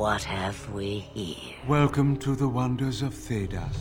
What have we here? Welcome to the wonders of Thedas.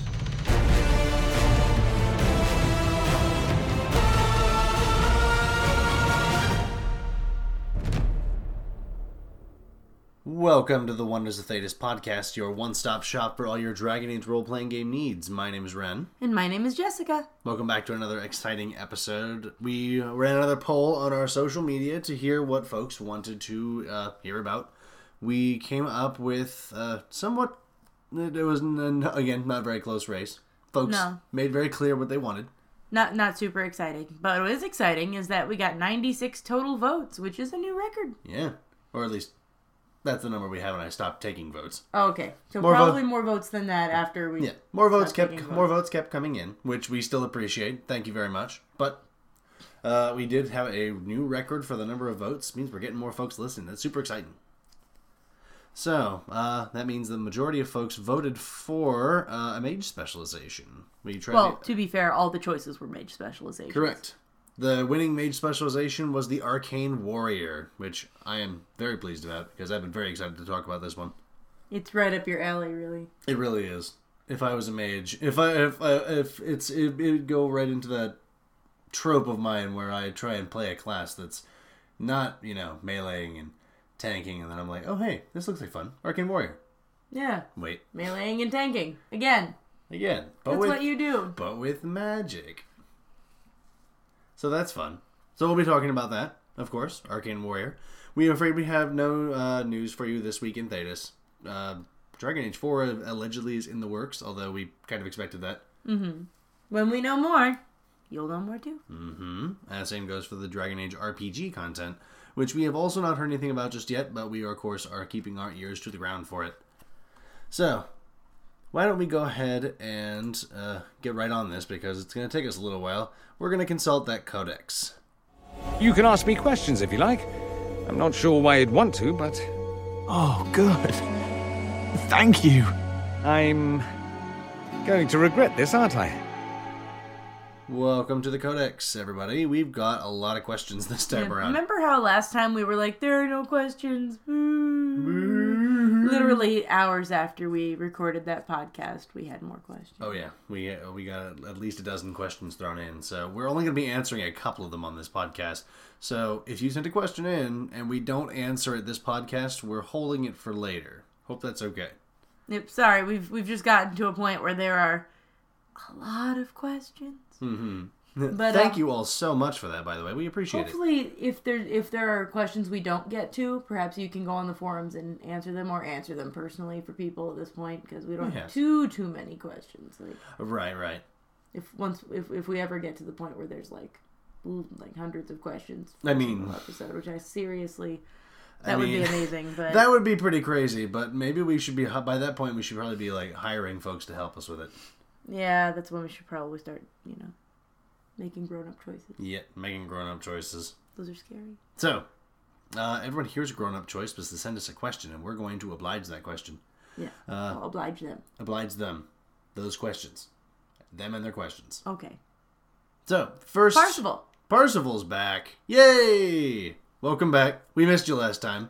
Welcome to the Wonders of Thedas podcast, your one stop shop for all your Dragon Age role playing game needs. My name is Ren. And my name is Jessica. Welcome back to another exciting episode. We ran another poll on our social media to hear what folks wanted to uh, hear about. We came up with uh, somewhat, it was, again, not a very close race. Folks No. made very clear what they wanted. Not not super exciting, but what is exciting is that we got 96 total votes, which is a new record. Yeah. Or at least that's the number we have when I stopped taking votes. Oh, okay, so More probably vote- more votes than that after we. Yeah, more votes kept taking more votes kept coming in, which we still appreciate. Thank you very much. But uh, we did have a new record for the number of votes. Means we're getting more folks listening. That's super exciting. So uh, that means the majority of folks voted for uh, a mage specialization. We tried. Well, to, to be fair, all the choices were mage specializations. correct. The winning mage specialization was the arcane warrior, which I am very pleased about because I've been very excited to talk about this one. It's right up your alley, really. It really is. If I was a mage, if I if I, if it's it, it would go right into that trope of mine where I try and play a class that's not you know meleeing and tanking, and then I'm like, oh hey, this looks like fun. Arcane warrior. Yeah, Wait meleeing and tanking again. again, but That's with what you do. but with magic. So that's fun. So we'll be talking about that, of course, Arcane Warrior. We are afraid we have no uh, news for you this week in Thedas. Uh, Dragon Age 4 allegedly is in the works, although we kind of expected that. Mm-hmm. When we know more, you'll know more too. Mm-hmm. And same goes for the Dragon Age RPG content, which we have also not heard anything about just yet, but we, of course, are keeping our ears to the ground for it. So, why don't we go ahead and uh, get right on this because it's going to take us a little while. We're going to consult that codex. You can ask me questions if you like. I'm not sure why you'd want to, but Oh, good. Thank you. I'm going to regret this, aren't I? Welcome to the codex, everybody. We've got a lot of questions this time Yeah, around. Remember how last time we were like, there are no questions? Literally hours after we recorded that podcast, we had more questions. Oh yeah, we uh, we got at least a dozen questions thrown in, so we're only going to be answering a couple of them on this podcast. So if you sent a question in and we don't answer it this podcast, we're holding it for later. Hope that's okay. Yep, sorry, we've we've just gotten to a point where there are a lot of questions. But, Thank uh, you all so much for that, by the way. We appreciate it. Hopefully, if there if there are questions we don't get to, perhaps you can go on the forums and answer them, or answer them personally for people at this point because we don't Yes. have too too many questions. Like Right, right. if once if if we ever get to the point where there's like like hundreds of questions, for I mean- episode, which I seriously that I would mean, be amazing. But That would be pretty crazy, but maybe we should be by that point. We should probably be like hiring folks to help us with it. Yeah, that's when we should probably start. You know, making grown up choices. Yeah, making grown-up choices. Those are scary. So, uh, everyone here's a grown-up choice was to send us a question, and we're going to oblige that question. Yeah, Uh, I'll oblige them. Oblige them. Those questions. Them and their questions. Okay, So, first. Parzival. Parzival's back. Yay! Welcome back. We missed you last time.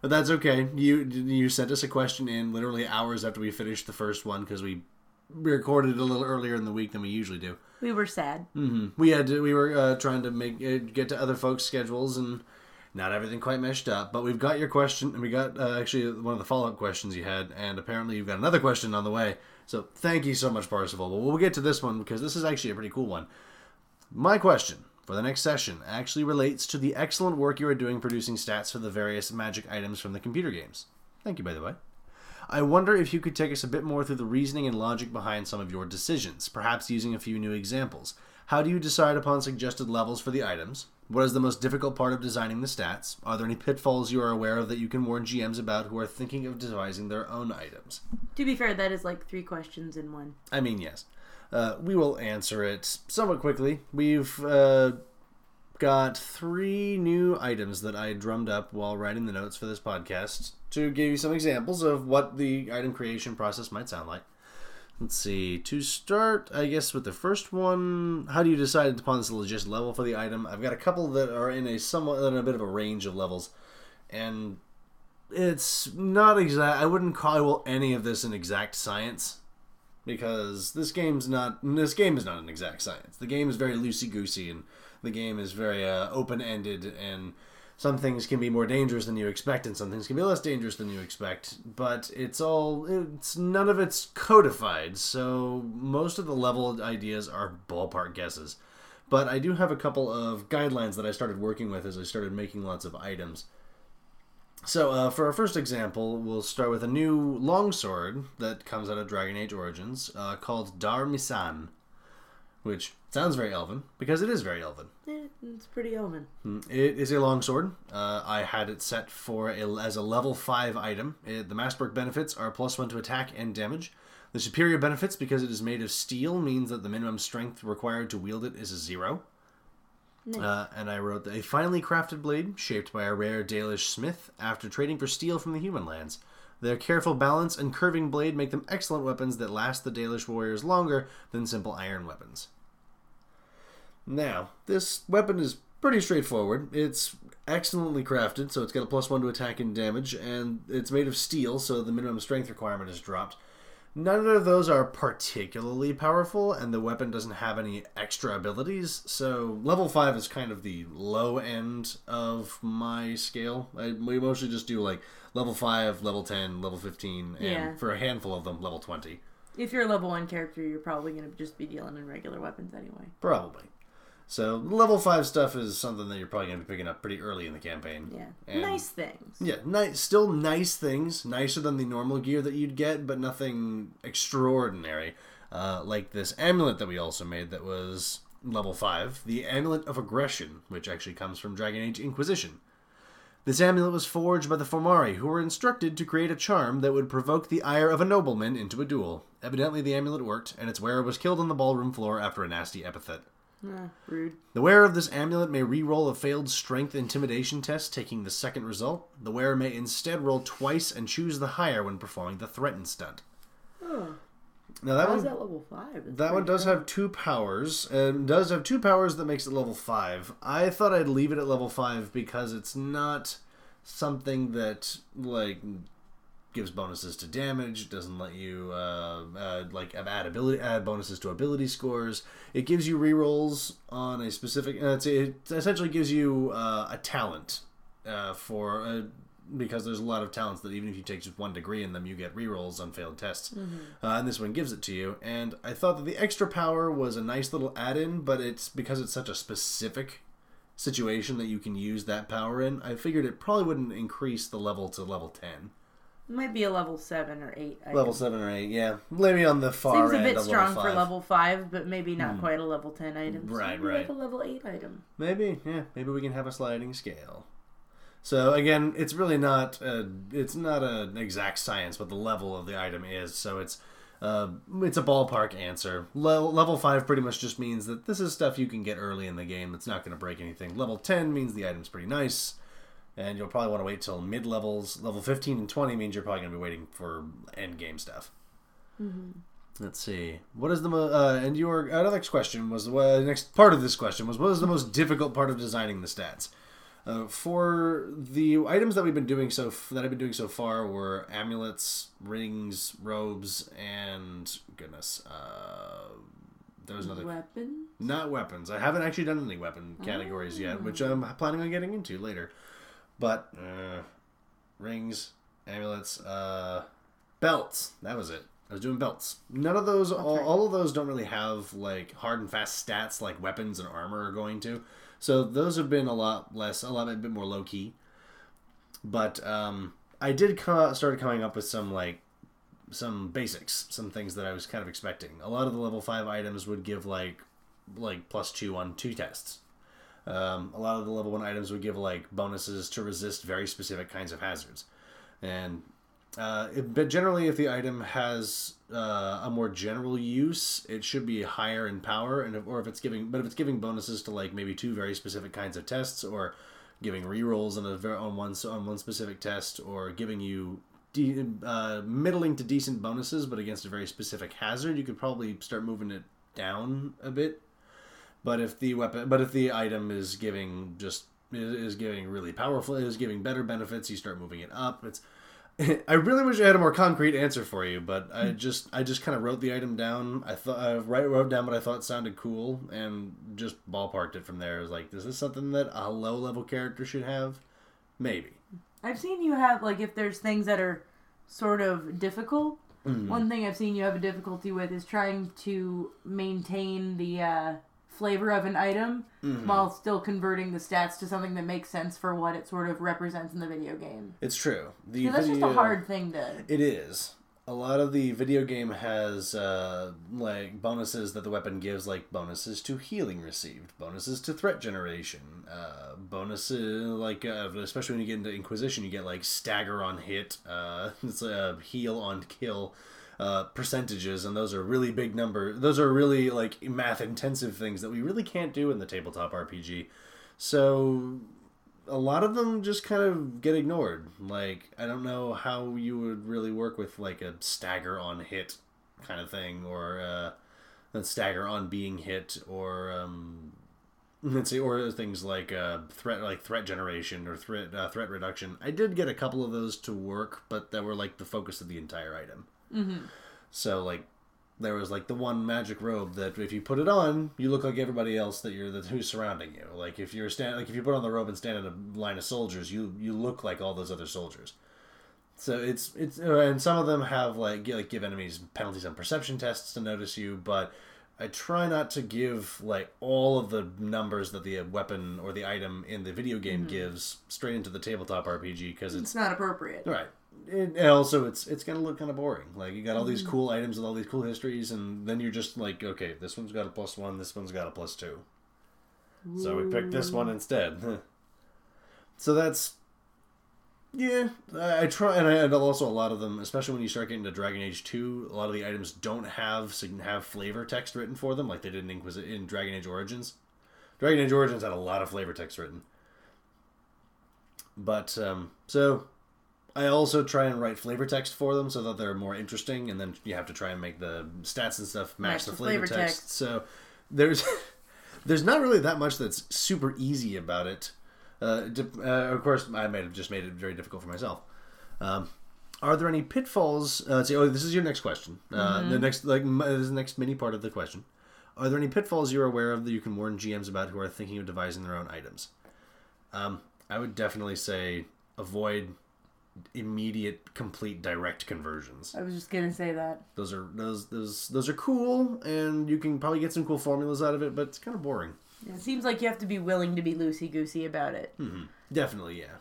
But that's okay. You you sent us a question in literally hours after we finished the first one because we recorded a little earlier in the week than we usually do. We were sad. We had to, we were uh, trying to make uh, get to other folks' schedules and not everything quite meshed up. But we've got your question and we got uh, actually one of the follow up questions you had, and apparently you've got another question on the way. So thank you so much, Parzival. But we'll get to this one because this is actually a pretty cool one. My question for the next session actually relates to the excellent work you are doing producing stats for the various magic items from the computer games. Thank you, by the way. I wonder if you could take us a bit more through the reasoning and logic behind some of your decisions, perhaps using a few new examples. How do you decide upon suggested levels for the items? What is the most difficult part of designing the stats? Are there any pitfalls you are aware of that you can warn GMs about who are thinking of devising their own items? To be fair, that is like three questions in one. I mean, yes. Uh, we will answer it somewhat quickly. We've uh, got three new items that I drummed up while writing the notes for this podcast to give you some examples of what the item creation process might sound like. Let's see. To start, I guess with the first one, how do you decide upon the legit level for the item? I've got a couple that are in a somewhat in a bit of a range of levels, and it's not exact. I wouldn't call any of this an exact science because this game's not. This game is not an exact science. The game is very loosey goosey, and the game is very uh, open ended. And some things can be more dangerous than you expect, and some things can be less dangerous than you expect. But it's all. It's none of it's codified, so most of the level ideas are ballpark guesses. But I do have a couple of guidelines that I started working with as I started making lots of items. So, uh, for our first example, we'll start with a new longsword that comes out of Dragon Age Origins uh, called Dar'Misaan, which sounds very elven because it is very elven. Eh, it's pretty elven. It is a longsword. Uh, I had it set for a, as a level 5 item. It, the Masterwork benefits are plus 1 to attack and damage. The superior benefits, because it is made of steel, means that the minimum strength required to wield it is a 0. Uh, and I wrote a finely crafted blade shaped by a rare Dalish smith after trading for steel from the human lands. Their careful balance and curving blade make them excellent weapons that last the Dalish warriors longer than simple iron weapons. Now, this weapon is pretty straightforward. It's excellently crafted, so it's got a plus one to attack and damage, and it's made of steel, so the minimum strength requirement is dropped. None of those are particularly powerful, and the weapon doesn't have any extra abilities. So level five is kind of the low end of my scale. I, we mostly just do like level five, level ten, level fifteen, and Yeah. for a handful of them, level twenty. If you're a level one character, you're probably going to just be dealing in regular weapons anyway. Probably. So level five stuff is something that you're probably going to be picking up pretty early in the campaign. Yeah. And- nice things. Yeah, nice. Still nice things, nicer than the normal gear that you'd get, but nothing extraordinary. Uh, like this amulet that we also made that was level five, the amulet of aggression, which actually comes from Dragon Age Inquisition. This amulet was forged by the Fomari, who were instructed to create a charm that would provoke the ire of a nobleman into a duel. Evidently, the amulet worked, and its wearer was killed on the ballroom floor after a nasty epithet. Ah, rude. The wearer of this amulet may re-roll a failed strength intimidation test, taking the second result. The wearer may instead roll twice and choose the higher when performing the threatened stunt. Oh, Now that how one, that level five? That's that one does cool. have two powers, and does have two powers that makes it level five. I thought I'd leave it at level five because it's not something that like gives bonuses to damage. Doesn't let you uh, uh, like add ability add bonuses to ability scores. It gives you rerolls on a specific. Uh, it essentially gives you uh, a talent uh, for. Uh, because there's a lot of talents that even if you take just one degree in them, you get rerolls on failed tests. Uh, and this one gives it to you. And I thought that the extra power was a nice little add-in, but it's because it's such a specific situation that you can use that power in. I figured it probably wouldn't increase the level to level ten, It might be a level seven or eight. I level seven or eight. Yeah, maybe on the far Seems a end bit of strong level for five. level five, but maybe not quite a level ten item. So Right, maybe right. Like a level eight item. Maybe, yeah, maybe we can have a sliding scale. So again, it's really not a, it's not an exact science what the level of the item is. So it's uh, it's a ballpark answer. Le- level five pretty much just means that this is stuff you can get early in the game. That's not going to break anything. Level ten means the item's pretty nice, and you'll probably want to wait till mid levels. Level fifteen and twenty means you're probably going to be waiting for end game stuff. Let's see. What is the mo- uh, and your uh, next question was uh, next part of this question was what is the most difficult part of designing the stats? Uh, for the items that we've been doing so f- that I've been doing so far were amulets, rings, robes, and goodness, uh, there was another Weapon. not weapons. I haven't actually done any weapon categories yet, which I'm planning on getting into later. But uh, rings, amulets, uh, belts. That was it. I was doing belts. None of those, all, right. all of those don't really have like hard and fast stats like weapons and armor are going to. So those have been a lot less, a lot a bit more low key. But um, I did co- started coming up with some like some basics, some things that I was kind of expecting. A lot of the level five items would give like like plus two on two tests. Um, a lot of the level one items would give like bonuses to resist very specific kinds of hazards, and uh, it, but generally, if the item has uh, a more general use, it should be higher in power, and if, or if it's giving, but if it's giving bonuses to like maybe two very specific kinds of tests, or giving rerolls on a on one on one specific test, or giving you de- uh, middling to decent bonuses, but against a very specific hazard, you could probably start moving it down a bit. But if the weapon, but if the item is giving just is, giving really powerful, is giving better benefits. You start moving it up. It's I really wish I had a more concrete answer for you, but I just I just kind of wrote the item down. I thought I wrote wrote down what I thought sounded cool and just ballparked it from there. I was like, is this something that a low level character should have? Maybe. I've seen you have like if there's things that are sort of difficult. One thing I've seen you have a difficulty with is trying to maintain the uh, flavor of an item while still converting the stats to something that makes sense for what it sort of represents in the video game. It's true. The So that's just a hard thing to. It is. A lot of the video game has uh, like bonuses that the weapon gives, like bonuses to healing received, bonuses to threat generation, uh, bonuses like uh, especially when you get into Inquisition, you get like stagger on hit, uh, it's uh, heal on kill uh, percentages, and those are really big number. Those are really like math intensive things that we really can't do in the tabletop RPG. So a lot of them just kind of get ignored. Like I don't know how you would really work with like a stagger on hit kind of thing, or uh, a stagger on being hit, or um, let's see, or things like uh, threat like threat generation or threat uh, threat reduction. I did get a couple of those to work, but that were like the focus of the entire item. Mm-hmm. So like. There was like the one magic robe that if you put it on, you look like everybody else that you're that who's surrounding you. Like if you're stand like if you put on the robe and stand in a line of soldiers, you you look like all those other soldiers. So it's it's uh, and some of them have like gi- like give enemies penalties on perception tests to notice you, but I try not to give like all of the numbers that the weapon or the item in the video game gives straight into the tabletop RPG because it's It's not appropriate. Right. It, and also, it's it's gonna look kind of boring. Like you got all these cool items with all these cool histories, and then you're just like, okay, this one's got a plus one, this one's got a plus two. So we picked this one instead. so that's yeah. I, try, and I and also a lot of them, especially when you start getting to Dragon Age two, a lot of the items don't have have flavor text written for them, like they did in Inquisi- in Dragon Age Origins. Dragon Age Origins had a lot of flavor text written. But um, so I also try and write flavor text for them so that they're more interesting, and then you have to try and make the stats and stuff match, Match the the flavor, flavor text. text. So there's there's not really that much that's super easy about it. Uh, uh, of course, I might have just made it very difficult for myself. Um, are there any pitfalls? Uh, let's see. Oh, this is your next question. Uh, The next, like, this is the next mini part of the question. Are there any pitfalls you're aware of that you can warn GMs about who are thinking of devising their own items? Um, I would definitely say avoid immediate, complete, direct conversions. I was just gonna say that. Those are those those those are cool, and you can probably get some cool formulas out of it, but it's kind of boring. It seems like you have to be willing to be loosey goosey about it. Mm-hmm. Definitely, yeah.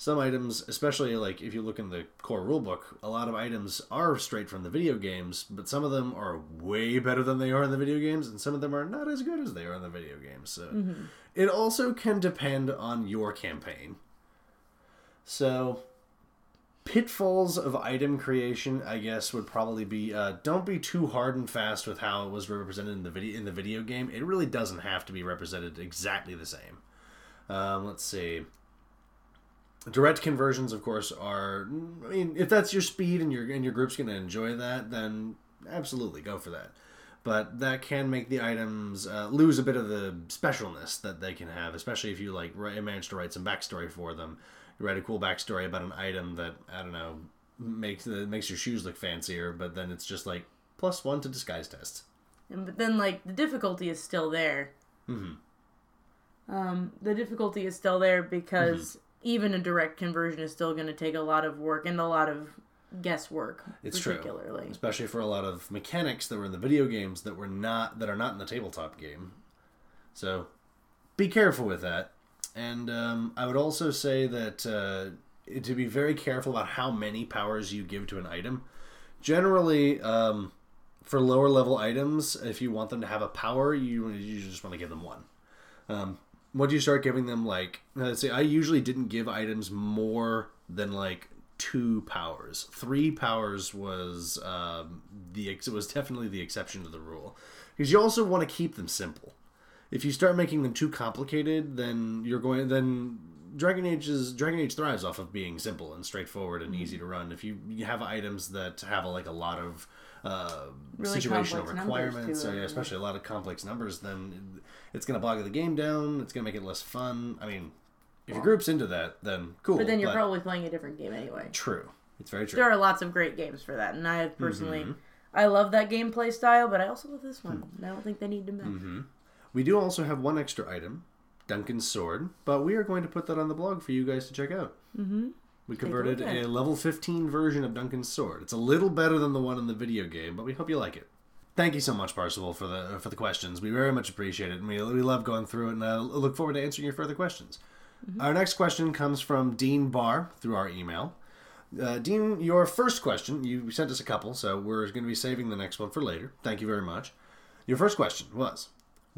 Some items, especially like if you look in the core rulebook, a lot of items are straight from the video games, but some of them are way better than they are in the video games, and some of them are not as good as they are in the video games. So mm-hmm. it also can depend on your campaign. So pitfalls of item creation, I guess, would probably be uh, don't be too hard and fast with how it was represented in the video in the video game. It really doesn't have to be represented exactly the same. Um, let's see. Direct conversions, of course, are. I mean, if that's your speed and your and your group's going to enjoy that, then absolutely go for that. But that can make the items uh, lose a bit of the specialness that they can have, especially if you like manage to write some backstory for them. You write a cool backstory about an item that I don't know makes the makes your shoes look fancier, but then it's just like plus one to disguise tests. And, but then, like, the difficulty is still there. Mm-hmm. Um, the difficulty is still there because Mm-hmm. even a direct conversion is still going to take a lot of work and a lot of guesswork. It's true. particularly. especially for a lot of mechanics that were in the video games that were not that are not in the tabletop game. So be careful with that. And um, I would also say that uh, to be very careful about how many powers you give to an item. Generally, um, for lower level items, if you want them to have a power, you you just want to give them one. Um, once you start giving them like, let's say, I usually didn't give items more than like two powers. Three powers was um, the it was definitely the exception to the rule because you also want to keep them simple. If you start making them too complicated, then you're going then Dragon Age is Dragon Age thrives off of being simple and straightforward and easy to run. If you, you have items that have like a lot of uh, Really situational requirements, so, yeah, especially a lot of complex numbers, then it's going to bog the game down. It's going to make it less fun. I mean, If your group's into that, then cool. But then you're probably playing a different game anyway. true. It's very true. There are lots of great games for that, and I personally, Mm-hmm. I love that gameplay style, but I also love this one. I don't think they need to mix. Mm-hmm. We do also have one extra item, Duncan's sword, but we are going to put that on the blog for you guys to check out. Mm-hmm. We converted a level 15 version of Duncan's sword. It's a little better than the one in the video game, but we hope you like it. Thank you so much, Parzival, for the for the questions. We very much appreciate it, and we, we love going through it, and uh, look forward to answering your further questions. Our next question comes from Dean Barr through our email. Uh, Dean, your first question, you sent us a couple, so we're going to be saving the next one for later. Thank you very much. Your first question was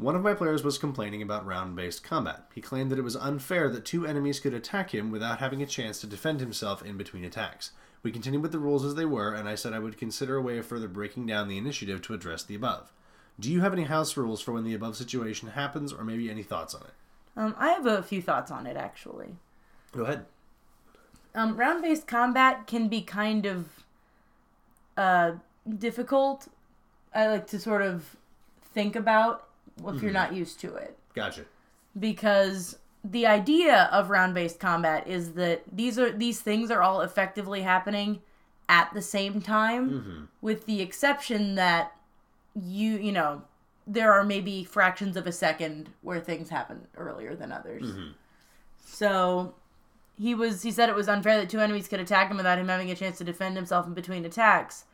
One of my players was complaining about round based combat. He claimed that it was unfair that two enemies could attack him without having a chance to defend himself in between attacks. We continued with the rules as they were, and I said I would consider a way of further breaking down the initiative to address the above. Do you have any house rules for when the above situation happens, or maybe any thoughts on it? Um, I have a few thoughts on it actually. Go ahead. Um, round based combat can be kind of uh, difficult. I like to sort of think about if you're mm-hmm. not used to it. Gotcha. because the idea of round-based combat is that these are these things are all effectively happening at the same time mm-hmm. with the exception that you you know there are maybe fractions of a second where things happen earlier than others. Mm-hmm. So he was he said it was unfair that two enemies could attack him without him having a chance to defend himself in between attacks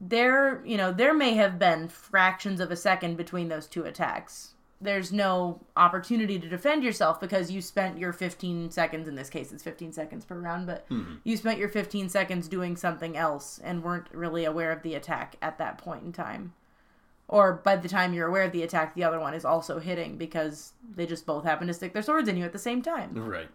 there you know there may have been fractions of a second between those two attacks. There's no opportunity to defend yourself because you spent your 15 seconds in this case it's 15 seconds per round but mm-hmm. you spent your 15 seconds doing something else and weren't really aware of the attack at that point in time. Or by the time you're aware of the attack the other one is also hitting because they just both happen to stick their swords in you at the same time. Right.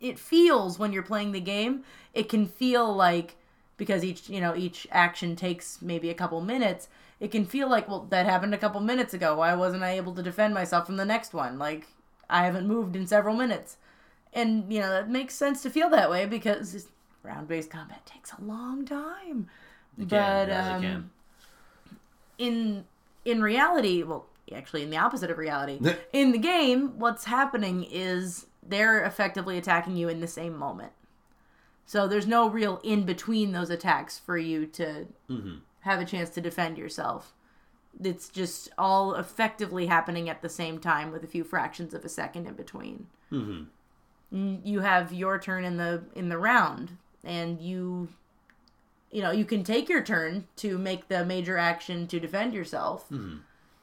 it feels when you're playing the game it can feel like because each you know each action takes maybe a couple minutes it can feel like well that happened a couple minutes ago. Why wasn't i able to defend myself from the next one? Like i haven't moved in several minutes. And you know that makes sense to feel that way because round based combat takes a long time. It but can, um, in in reality well actually in the opposite of reality in the game what's happening is they're effectively attacking you in the same moment so there's no real in between those attacks for you to have a chance to defend yourself. It's just all effectively happening at the same time with a few fractions of a second in between. Mm-hmm. you have your turn in the in the round and you you know you can take your turn to make the major action to defend yourself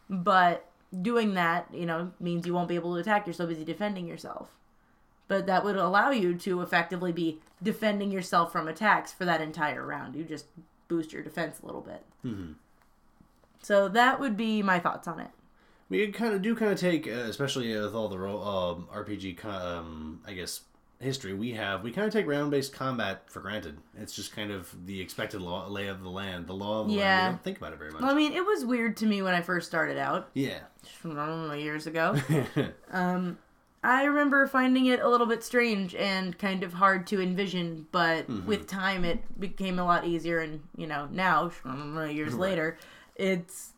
but doing that you know means you won't be able to attack. You're so busy defending yourself but that would allow you to effectively be defending yourself from attacks for that entire round you just boost your defense a little bit so that would be my thoughts on it We kind of do kind of take, uh, especially with all the ro- um, RPG, um, I guess, history we have, we kind of take round-based combat for granted. It's just kind of the expected law, lay of the land, the law of the land. Yeah. We don't think about it very much. well, i mean it was weird to me when i first started out yeah. Know, years ago. um, I remember finding it a little bit strange and kind of hard to envision, but mm-hmm. with time it became a lot easier. And you know, now don't years later, it's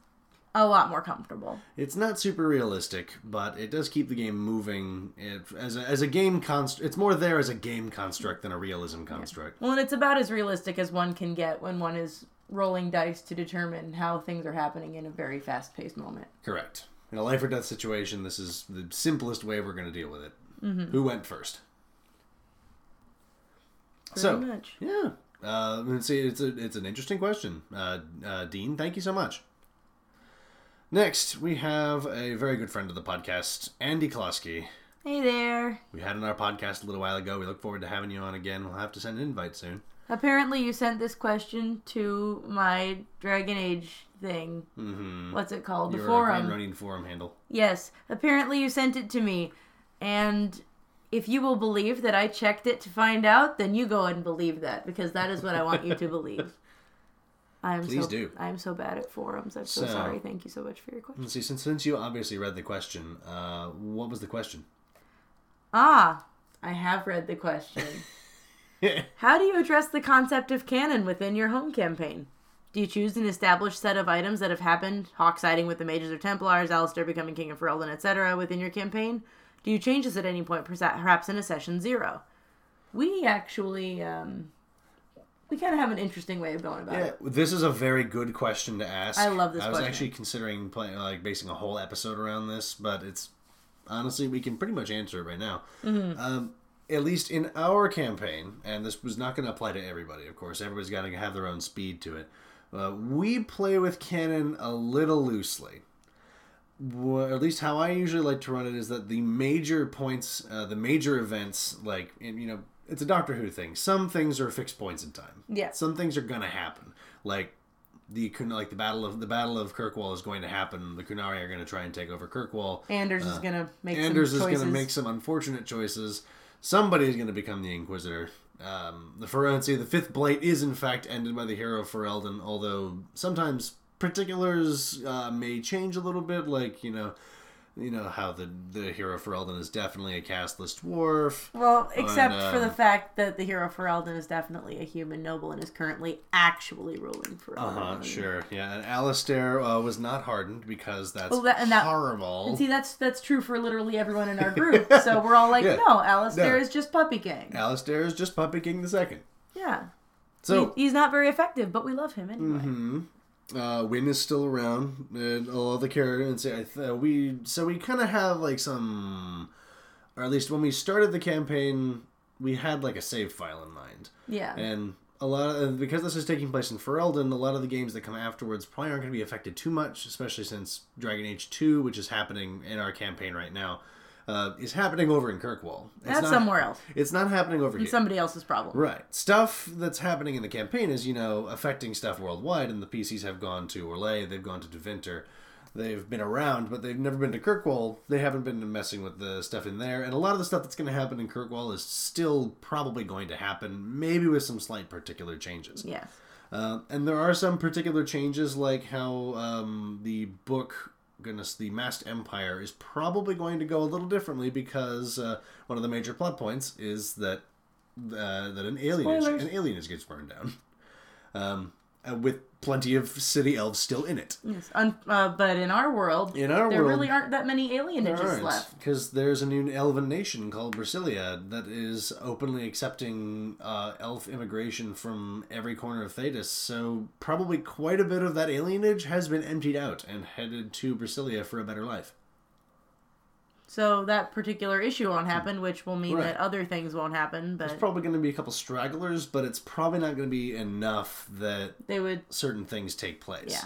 a lot more comfortable. It's not super realistic, but it does keep the game moving. It, as, a, as a game construct, it's more there as a game construct than a realism construct. Well, and it's about as realistic as one can get when one is rolling dice to determine how things are happening in a very fast-paced moment. Correct. In a life or death situation, this is the simplest way we're going to deal with it. Who went first? Pretty so, much. Yeah. Uh, let's see. It's a it's an interesting question, uh, uh, Dean. Thank you so much. Next, we have a very good friend of the podcast, Andy Klosky. Hey there. We had on our podcast a little while ago. We look forward to having you on again. We'll have to send an invite soon. Apparently, you sent this question to my Dragon Age thing. Mm-hmm. What's it called? The Your forum. Running forum handle. Yes, apparently you sent it to me. And if you will believe that I checked it to find out, then you go and believe that because that is what I want you to believe. I am Please so, do. I am so bad at forums. I'm so, So- sorry. Thank you so much for your question. Let's see. Since since you obviously read the question, uh, what was the question? Ah, I have read the question. How do you address the concept of canon within your home campaign? Do you choose an established set of items that have happened, Hawke siding with the Mages or Templars, Alistair becoming King of Ferelden, etc., within your campaign? Do you change this at any point, perhaps in a session zero? We actually, um, we kind of have an interesting way of going about Yeah, it. this is a very good question to ask. I love this I was question. actually considering playing, like basing a whole episode around this, but it's honestly we can pretty much answer it right now. Mm-hmm. Um, at least in our campaign, and this was not going to apply to everybody, of course. Everybody's got to have their own speed to it. Uh, we play with canon a little loosely. Well, at least how I usually like to run it is that the major points, uh, the major events, like you know, it's a Doctor Who thing. Some things are fixed points in time. Yeah. Some things are gonna happen. Like the like the battle of the battle of Kirkwall is going to happen. The Qunari are going to try and take over Kirkwall. Anders is gonna make Anders some is going to make some unfortunate choices. Somebody is going to become the Inquisitor. Um, the Ferenci, the fifth blight, is in fact ended by the hero Ferelden. Although sometimes particulars uh, may change a little bit, like you know, you know how the the hero Ferelden is definitely a casteless dwarf. Well, except for the um, fact that the hero Ferelden is definitely a human noble and is currently actually ruling for. Uh huh. Sure. Yeah. And Alistair uh, was not hardened because that's Well, that- and that- horrible. And see, that's that's true for literally everyone in our group. so we're all like, Yeah. no, Alistair No. is just Puppy King. Alistair is just Puppy King the Second. Yeah. So He- he's not very effective, but we love him anyway. Mm-hmm. Uh, Wynne is still around, and all the characters. And say, I th- we so we kind of have like some, or at least when we started the campaign, we had like a save file in mind, Yeah. and a lot of because this is taking place in Ferelden, a lot of the games that come afterwards probably aren't going to be affected too much, especially since Dragon Age Two, which is happening in our campaign right now, uh, is happening over in Kirkwall. It's That's not- somewhere else. It's not happening over here. Somebody else's problem. Right. Stuff that's happening in the campaign is, you know, affecting stuff worldwide, and the PCs have gone to Orlais, they've gone to Deventer. They've been around, but they've never been to Kirkwall. They haven't been messing with the stuff in there. And a lot of the stuff that's going to happen in Kirkwall is still probably going to happen, maybe with some slight particular changes. Yes. Uh, and there are some particular changes, like how um, the book, goodness, the Masked Empire is probably going to go a little differently because uh, one of the major plot points is that uh, that an alien Spoilers. an alienage gets burned down, um, uh, with plenty of city elves still in it. Yes. Un- uh, but in our world, In our there world, really aren't that many alienages left. because there's a new elven nation called Brasilia that is openly accepting uh, elf immigration from every corner of Thedas. So probably quite a bit of that alienage has been emptied out and headed to Brasilia for a better life. So that particular issue won't happen, which will mean Right. that other things won't happen. But There's probably going to be a couple stragglers, but it's probably not going to be enough that they would. certain things take place. Yeah.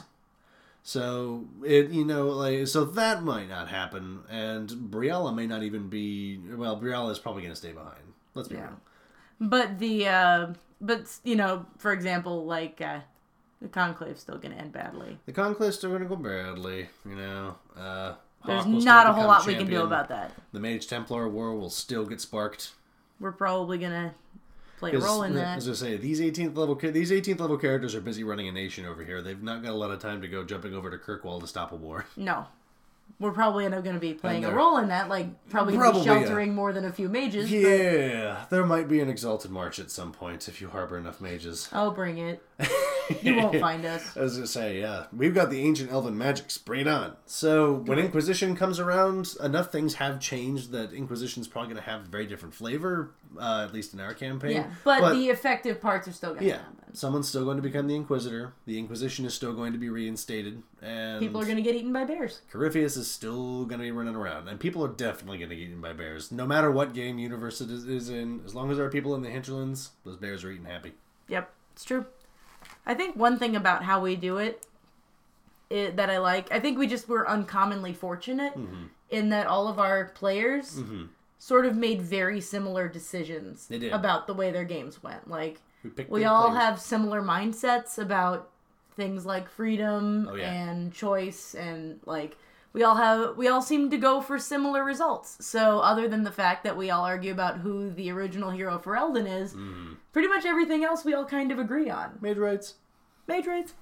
So it you know like so that might not happen, and Briala may not even be well. Briala is probably going to stay behind. Let's be Yeah. real. But the uh, but you know, for example, like uh, the conclave's still going to end badly. The Conclave's still going to go badly, you know. Uh, There's Hawk not a whole lot we can do about that. The Mage Templar War will still get sparked. We're probably going to play a role in that. As I say, these 18th level these 18th level characters are busy running a nation over here. They've not got a lot of time to go jumping over to Kirkwall to stop a war. No. We're probably going to be playing a role in that, like probably, Probably, yeah. sheltering more than a few mages. But Yeah, there might be an exalted march at some point if you harbor enough mages. I'll bring it. You won't find us. As I say, yeah, we've got the ancient elven magic sprayed on. So when Inquisition comes around, enough things have changed that Inquisition's probably going to have a very different flavor, uh, at least in our campaign. Yeah, but, the effective parts are still going to yeah, happen. someone's still going to become the Inquisitor. The Inquisition is still going to be reinstated, and People are going to get eaten by bears. Corypheus is still going to be running around, and people are definitely going to get eaten by bears, no matter what game universe it is, is in. As long as there are people in the hinterlands, those bears are eating happy. Yep, it's true. I think one thing about how we do it, it that I like, I think we just were uncommonly fortunate Mm-hmm. in that all of our players sort of made very similar decisions about the way their games went. Like We, we all players. have similar mindsets about things like freedom Oh, yeah. and choice and like we all have we all seem to go for similar results. So other than the fact that we all argue about who the original hero Ferelden is, Mm-hmm. pretty much everything else we all kind of agree on. mage rights. Mage rates.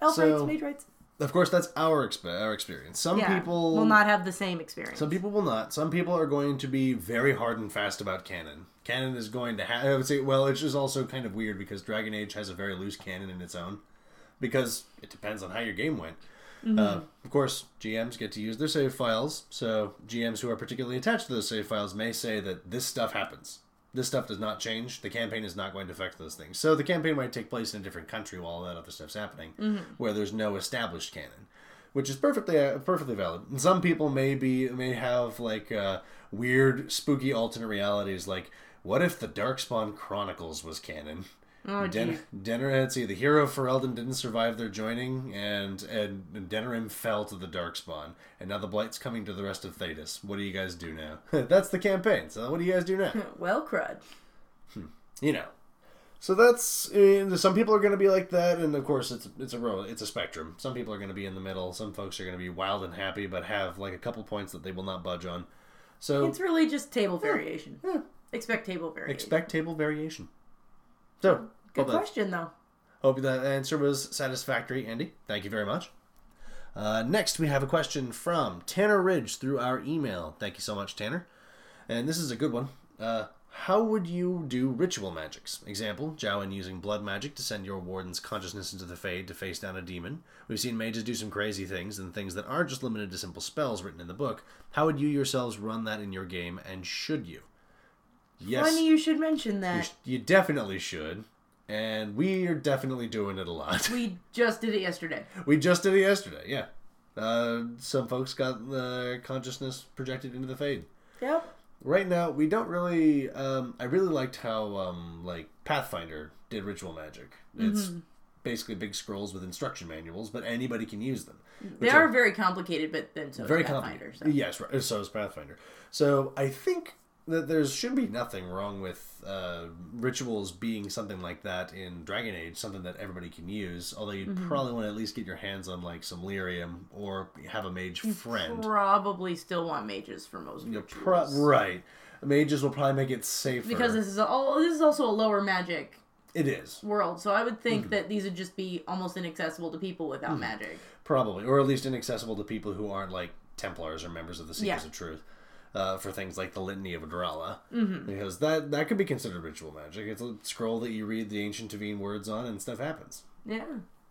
Elf So- rates, mage rates. Of course, that's our exp- our experience. Some Yeah, people will not have the same experience. Some people will not. Some people are going to be very hard and fast about canon. Canon is going to have. I would say, well, it's just also kind of weird because Dragon Age has a very loose canon in its own, because it depends on how your game went. Uh, of course, GMs get to use their save files, so GMs who are particularly attached to those save files may say that this stuff happens. This stuff does not change. The campaign is not going to affect those things. So the campaign might take place in a different country while all that other stuff's happening, where there's no established canon, which is perfectly uh, perfectly valid. And some people may be may have like uh, weird, spooky alternate realities. Like, what if the Darkspawn Chronicles was canon? Oh, Den-. Denner, let's see, the hero of Ferelden didn't survive their joining, and and Denerim fell to the Darkspawn, and now the Blight's coming to the rest of Thedas. What do you guys do now? that's the campaign. So what do you guys do now? Well, crud. Hmm, you know. So that's I mean, some people are going to be like that, and of course it's it's a it's a spectrum. Some people are going to be in the middle. Some folks are going to be wild and happy, but have like a couple points that they will not budge on. So It's really just table variation. Expect table variation. expect table variation. So Good hope that- question, though. Hope that answer was satisfactory, Andy. Thank you very much. Uh, next, we have a question from Tanner Ridge through our email. Thank you so much, Tanner. And this is a good one. Uh, how would you do ritual magics? Example, Jowan using blood magic to send your warden's consciousness into the Fade to face down a demon. We've seen mages do some crazy things and things that aren't just limited to simple spells written in the book. How would you yourselves run that in your game, and should you? Yes, Funny you should mention you, that. sh- you definitely should. And we are definitely doing it a lot. We just did it yesterday. We just did it yesterday, yeah. Uh, some folks got the consciousness projected into the fade. Yep. Right now, we don't really. Um, I really liked how um, like Pathfinder did ritual magic. It's Mm-hmm. basically big scrolls with instruction manuals, but anybody can use them. They are very complicated, but then so Very is Pathfinder. So. Yes, right. So is Pathfinder. So I think that there should be nothing wrong with uh, rituals being something like that in Dragon Age, something that everybody can use. Although you'd Mm-hmm. probably want to at least get your hands on like some lyrium or have a mage friend. Probably still want mages for most You know, rituals. pro- right. Mages will probably make it safer because this is all this is also a lower magic it is world, so I would Mm-hmm. think that these would just be almost inaccessible to people without magic. probably, or at least inaccessible to people who aren't like Templars or members of the Seekers Yeah. of Truth. Uh, for things like the Litany of Adralla, mm-hmm. because that that could be considered ritual magic. It's a scroll that you read the ancient Tevene words on, and stuff happens. Yeah.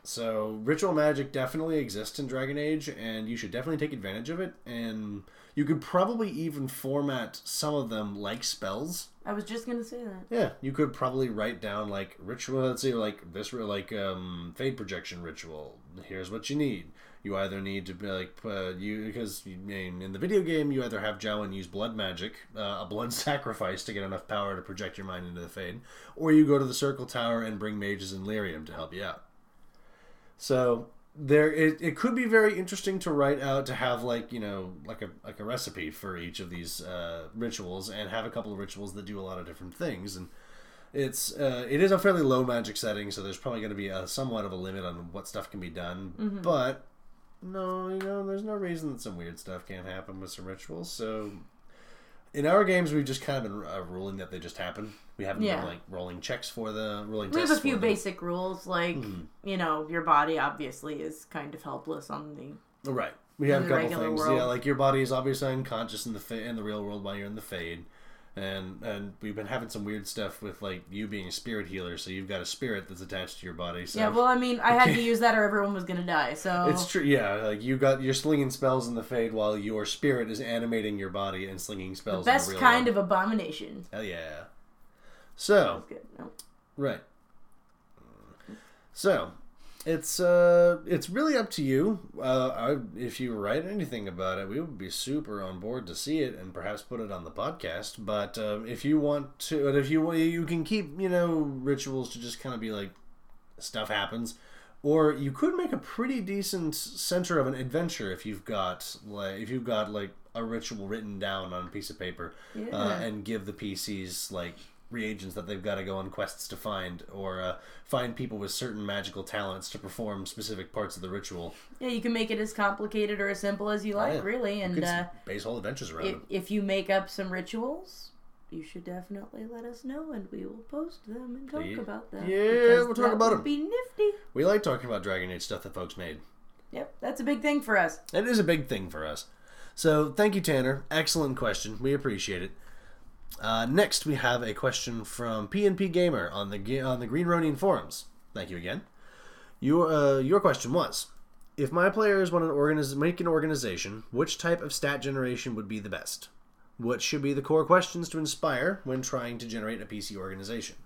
So ritual magic definitely exists in Dragon Age, and you should definitely take advantage of it. And you could probably even format some of them like spells. I was just gonna say that. Yeah, you could probably write down like ritual. Let's say like this, like um, fade projection ritual. Here's what you need. You either need to be like uh, you because you, in in the video game you either have Jowan use blood magic, uh, a blood sacrifice to get enough power to project your mind into the fade, or you go to the circle tower and bring mages and lyrium to help you out. So there, it, it could be very interesting to write out to have like you know like a like a recipe for each of these uh, rituals and have a couple of rituals that do a lot of different things. And it's uh, it is a fairly low magic setting so there's probably going to be a somewhat of a limit on what stuff can be done. But no you know there's no reason that some weird stuff can't happen with some rituals so in our games we've just kind of been uh, ruling that they just happen we haven't Yeah. been like rolling checks for the rolling We have a few basic rules, like Hmm. you know, your body obviously is kind of helpless on the Right. We have a couple things. world. Yeah, like your body is obviously unconscious in the fa- in the real world while you're in the fade. And and we've been having some weird stuff with like you being a spirit healer, so you've got a spirit that's attached to your body. So Yeah, well, I mean, I had to use that or everyone was gonna die. So it's true. Yeah, like you got you're slinging spells in the fade while your spirit is animating your body and slinging spells. best in the kind world. of abomination. Hell yeah. So. No. Right. So, it's uh, it's really up to you. Uh, I, if you write anything about it, we would be super on board to see it and perhaps put it on the podcast. But uh, if you want to, and if you you can keep you know rituals to just kind of be like stuff happens. Or you could make a pretty decent center of an adventure if you've got like if you've got like a ritual written down on a piece of paper, uh, and give the PCs like reagents that they've got to go on quests to find, or uh, find people with certain magical talents to perform specific parts of the ritual. Yeah, you can make it as complicated or as simple as you like, Oh, yeah. really. And uh, base whole adventures around if, them. if you make up some rituals, you should definitely let us know, and we will post them and talk Yeah. about them. Yeah, we'll talk about them. Be nifty. We like talking about Dragon Age stuff that folks made. Yep, that's a big thing for us. It is a big thing for us. So thank you, Tanner. Excellent question. We appreciate it. Uh, next, we have a question from PNP Gamer on the on the Green Ronin forums. Thank you again. Your uh, your question was: if my players want an organiz- make an organization, which type of stat generation would be the best? What should be the core questions to inspire when trying to generate a PC organization?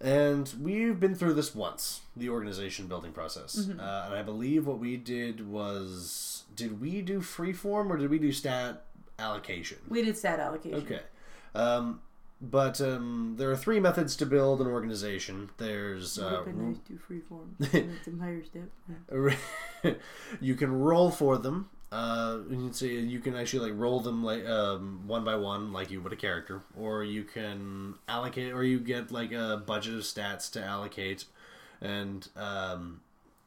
And we've been through this once, the organization building process. Uh, and I believe what we did was did we do freeform or did we do stat allocation? We did stat allocation. Okay. Um, but um, there are three methods to build an organization. There's uh, nice to freeform. That's a higher step. You can roll for them. Uh, you'd say you can actually like roll them like um, one by one, like you would a character, or you can allocate, or you get like a budget of stats to allocate, and um,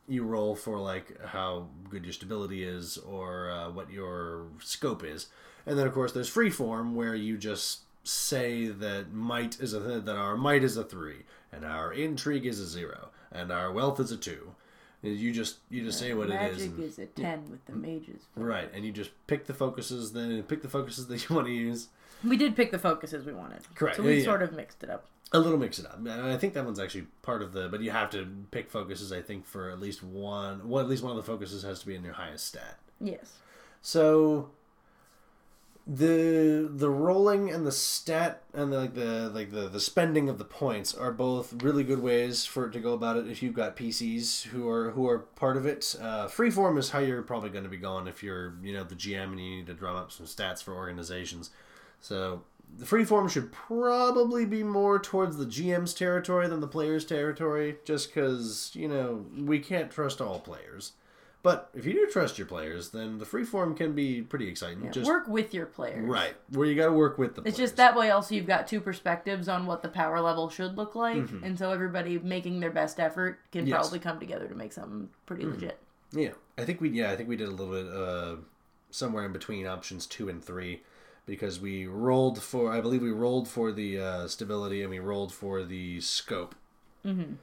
you roll for like how good your stability is or uh, what your scope is, and then of course there's freeform where you just say that might is a that our might is a three, and our intrigue is a zero, and our wealth is a two. You just you just say what it is. Magic is a 10 with the mages. Right, and you just pick the focuses, then pick the focuses that you want to use. We did pick the focuses we wanted. Correct, So we yeah. sort of mixed it up. A little mix it up. And I think that one's actually part of the, but you have to pick focuses. I think for at least one, well, at least one of the focuses has to be in your highest stat. Yes. So the the rolling and the stat and the, like the like the the spending of the points are both really good ways for it to go about it if you've got PCs who are who are part of it. Uh, freeform is how you're probably going to be going if you're you know the GM and you need to drum up some stats for organizations. So the freeform should probably be more towards the GM's territory than the player's territory, just because you know we can't trust all players. But if you do trust your players, then the freeform can be pretty exciting. Yeah, just Work with your players. right where you got to work with the. It's players. just that way. Also, you've got two perspectives on what the power level should look like, Mm-hmm. and so everybody making their best effort can Yes. probably come together to make something pretty legit. Yeah, I think we yeah I think we did a little bit uh somewhere in between options two and three because we rolled for I believe we rolled for the uh, stability and we rolled for the scope. Mm-hmm.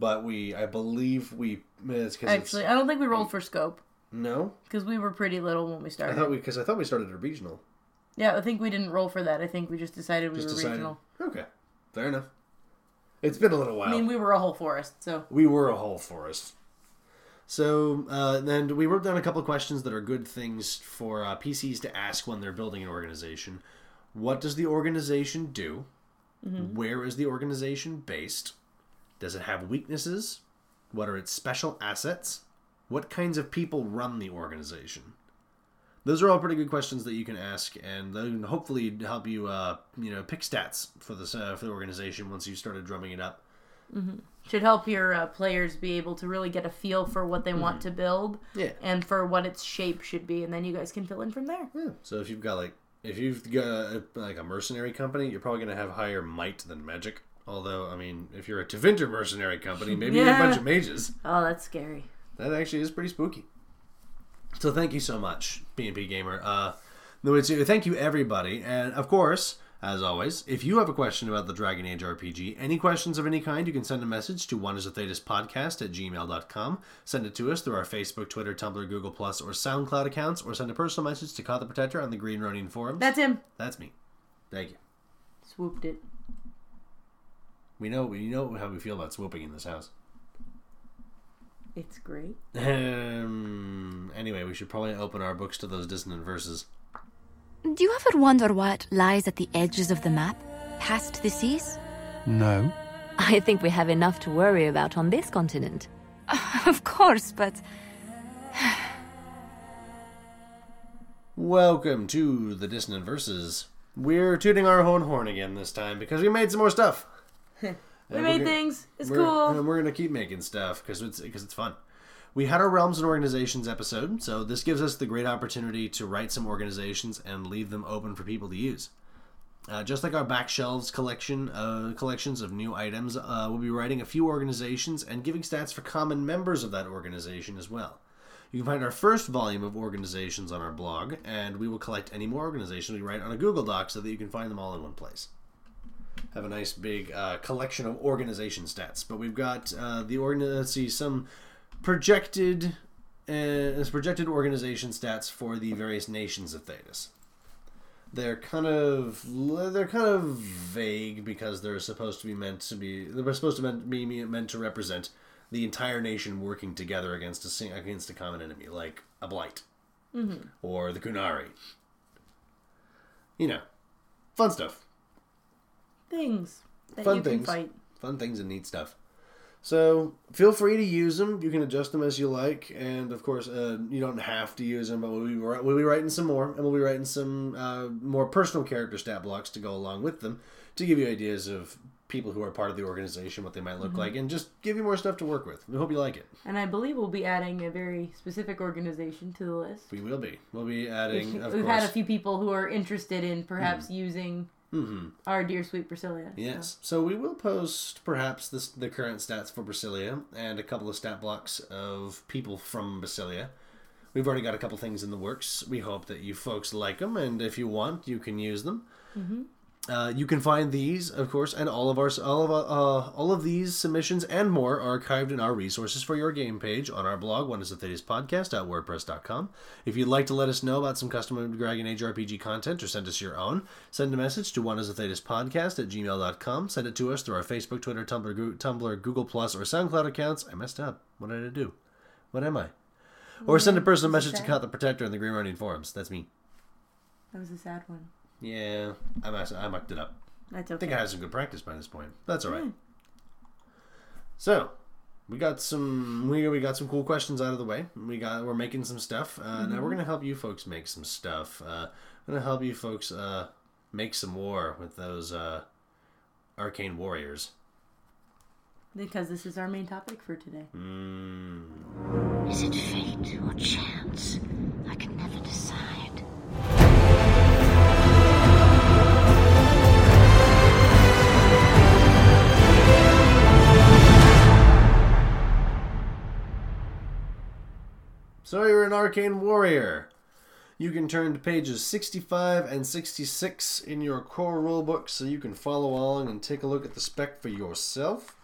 But we I believe we Actually, I don't think we rolled for scope no because we were pretty little when we started. I thought we because I thought we started at regional. yeah, I think we didn't roll for that. I think we just decided we Just were decided. regional. Okay, fair enough. It's been a little while. I mean, we were a whole forest, so we were a whole forest. So uh, then we wrote down a couple of questions that are good things for uh, PCs to ask when they're building an organization. What does the organization do? Where is the organization based? Does it have weaknesses? What are its special assets? What kinds of people run the organization? Those are all pretty good questions that you can ask, and they can hopefully help you, uh, you know, pick stats for this uh, for the organization once you started drumming it up. should help your uh, players be able to really get a feel for what they want to build Mm-hmm. Yeah. and for what its shape should be, and then you guys can fill in from there. Yeah. So if you've got like if you've got like a mercenary company, you're probably going to have higher might than magic. Although, I mean, if you're a Tevinter mercenary company, maybe you have a bunch of mages. Oh, that's scary. That actually is pretty spooky. So thank you so much, BNP Gamer. Uh, no, thank you everybody, and of course, as always, if you have a question about the Dragon Age RPG, any questions of any kind, you can send a message to Wonders of Thedas podcast at gmail.com. Send it to us through our Facebook, Twitter, Tumblr, Google Plus, or SoundCloud accounts, or send a personal message to Kot the Protector on the Green Ronin forums. That's him. That's me. Thank you. Swooped it. We know we know how we feel about swooping in this house. It's great. Um, anyway, we should probably open our books to those dissonant verses. Do you ever wonder what lies at the edges of the map, past the seas? No. I think we have enough to worry about on this continent. of course, but Welcome to the Dissonant Verses. We're tooting our own horn again this time because we made some more stuff. We made things. It's we're, cool. And we're gonna keep making stuff because it's because it's fun. We had our realms and organizations episode, so this gives us the great opportunity to write some organizations and leave them open for people to use. Uh, just like our back shelves collection, uh, collections of new items, uh, we'll be writing a few organizations and giving stats for common members of that organization as well. You can find our first volume of organizations on our blog, and we will collect any more organizations we write on a Google Doc so that you can find them all in one place have a nice big uh, collection of organization stats. But we've got uh, the organ. Let's see some projected uh, projected organization stats for the various nations of Thedas. They're kind of they're kind of vague because they're supposed to be meant to be they're supposed to be meant to represent the entire nation working together against a against a common enemy, like a blight or the Qunari. You know, fun stuff. Things that Fun you things. can fight. fun things and neat stuff. So feel free to use them. You can adjust them as you like, and of course, uh, you don't have to use them. But we'll be we'll be writing some more, and we'll be writing some uh, more personal character stat blocks to go along with them to give you ideas of people who are part of the organization, what they might look like, and just give you more stuff to work with. We hope you like it. And I believe we'll be adding a very specific organization to the list. We will be. We'll be adding. We've Of had a. Few people who are interested in perhaps using Mm-hmm. our dear sweet Brasilia. Yes. So we will post perhaps this, the current stats for Brasilia and a couple of stat blocks of people from Brasilia. We've already got a couple things in the works. We hope that you folks like them, and if you want, you can use them. Mm-hmm. Uh, you can find these, of course, and all of our all of uh, all of these submissions and more archived in our resources for your game page on our blog, one is the podcast.wordpress.com. If you'd like to let us know about some custom Dragon Age RPG content or send us your own, send a message to one is the podcast at gmail.com. Send it to us through our Facebook, Twitter, Tumblr, Tumblr, Google Plus, or SoundCloud accounts. I messed up. What did I do? What am I? Or send a personal message to. Kot the Protector in the Green Ronin forums. That's me. That was a sad one. Yeah, I messed, I mucked it up. That's I think I had some good practice by this point. That's all right. So, we got some we, we got some cool questions out of the way. We got we're making some stuff. Uh, Now we're gonna help you folks make some stuff. Uh, I'm gonna help you folks uh, make some war with those uh, arcane warriors. Because this is our main topic for today. Is it fate or chance? I can never decide. So you're an arcane warrior. You can turn to pages 65 and 66 in your core rulebook so you can follow along and take a look at the spec for yourself.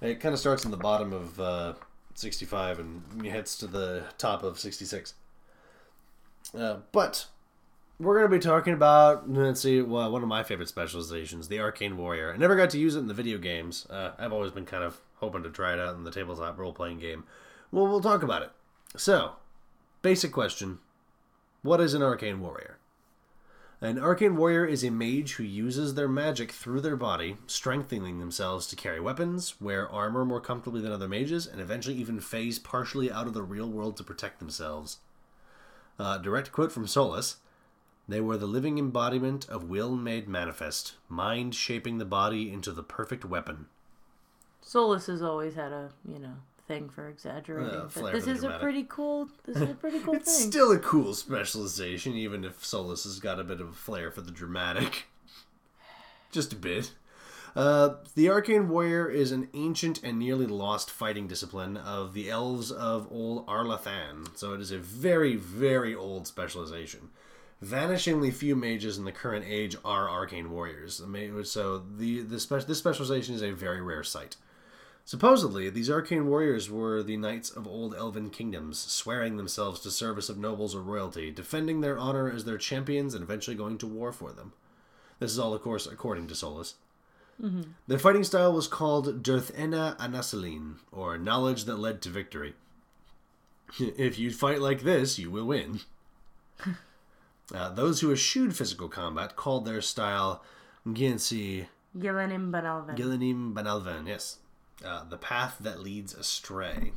It kind of starts in the bottom of uh, 65 and heads to the top of 66. Uh, but we're going to be talking about, let's see, well, one of my favorite specializations, the Arcane Warrior. I never got to use it in the video games. Uh, I've always been kind of hoping to try it out in the tabletop role playing game. Well, we'll talk about it. So, basic question What is an Arcane Warrior? An Arcane Warrior is a mage who uses their magic through their body, strengthening themselves to carry weapons, wear armor more comfortably than other mages, and eventually even phase partially out of the real world to protect themselves. Uh, direct quote from Solas They were the living embodiment of will made manifest, mind shaping the body into the perfect weapon. Solas has always had a, you know, thing for exaggerating. Uh, but this is a pretty cool this is a pretty cool It's thing. still a cool specialization, even if Solas has got a bit of a flair for the dramatic. Just a bit. Uh, the Arcane Warrior is an ancient and nearly lost fighting discipline of the elves of old Arlathan, so it is a very, very old specialization. Vanishingly few mages in the current age are arcane warriors, so the, the spe- this specialization is a very rare sight. Supposedly, these arcane warriors were the knights of old elven kingdoms, swearing themselves to service of nobles or royalty, defending their honor as their champions, and eventually going to war for them. This is all, of course, according to Solas. Their fighting style was called Dirthena Anasaline, or knowledge that led to victory. if you fight like this, you will win. uh, those who eschewed physical combat called their style Ginsi Gilenim Banalvan. Gilenim Banalvan, yes. Uh, the path that leads astray.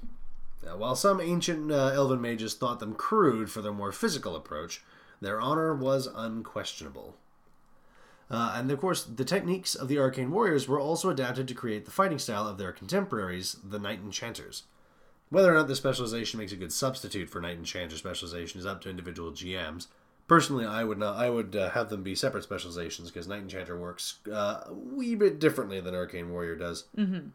Uh, while some ancient uh, elven mages thought them crude for their more physical approach, their honor was unquestionable. Uh, and of course, the techniques of the arcane warriors were also adapted to create the fighting style of their contemporaries, the knight enchanters. Whether or not this specialization makes a good substitute for knight enchanter specialization is up to individual GMs. Personally, I would not. I would uh, have them be separate specializations because knight enchanter works uh, a wee bit differently than arcane warrior does. Mm-hmm.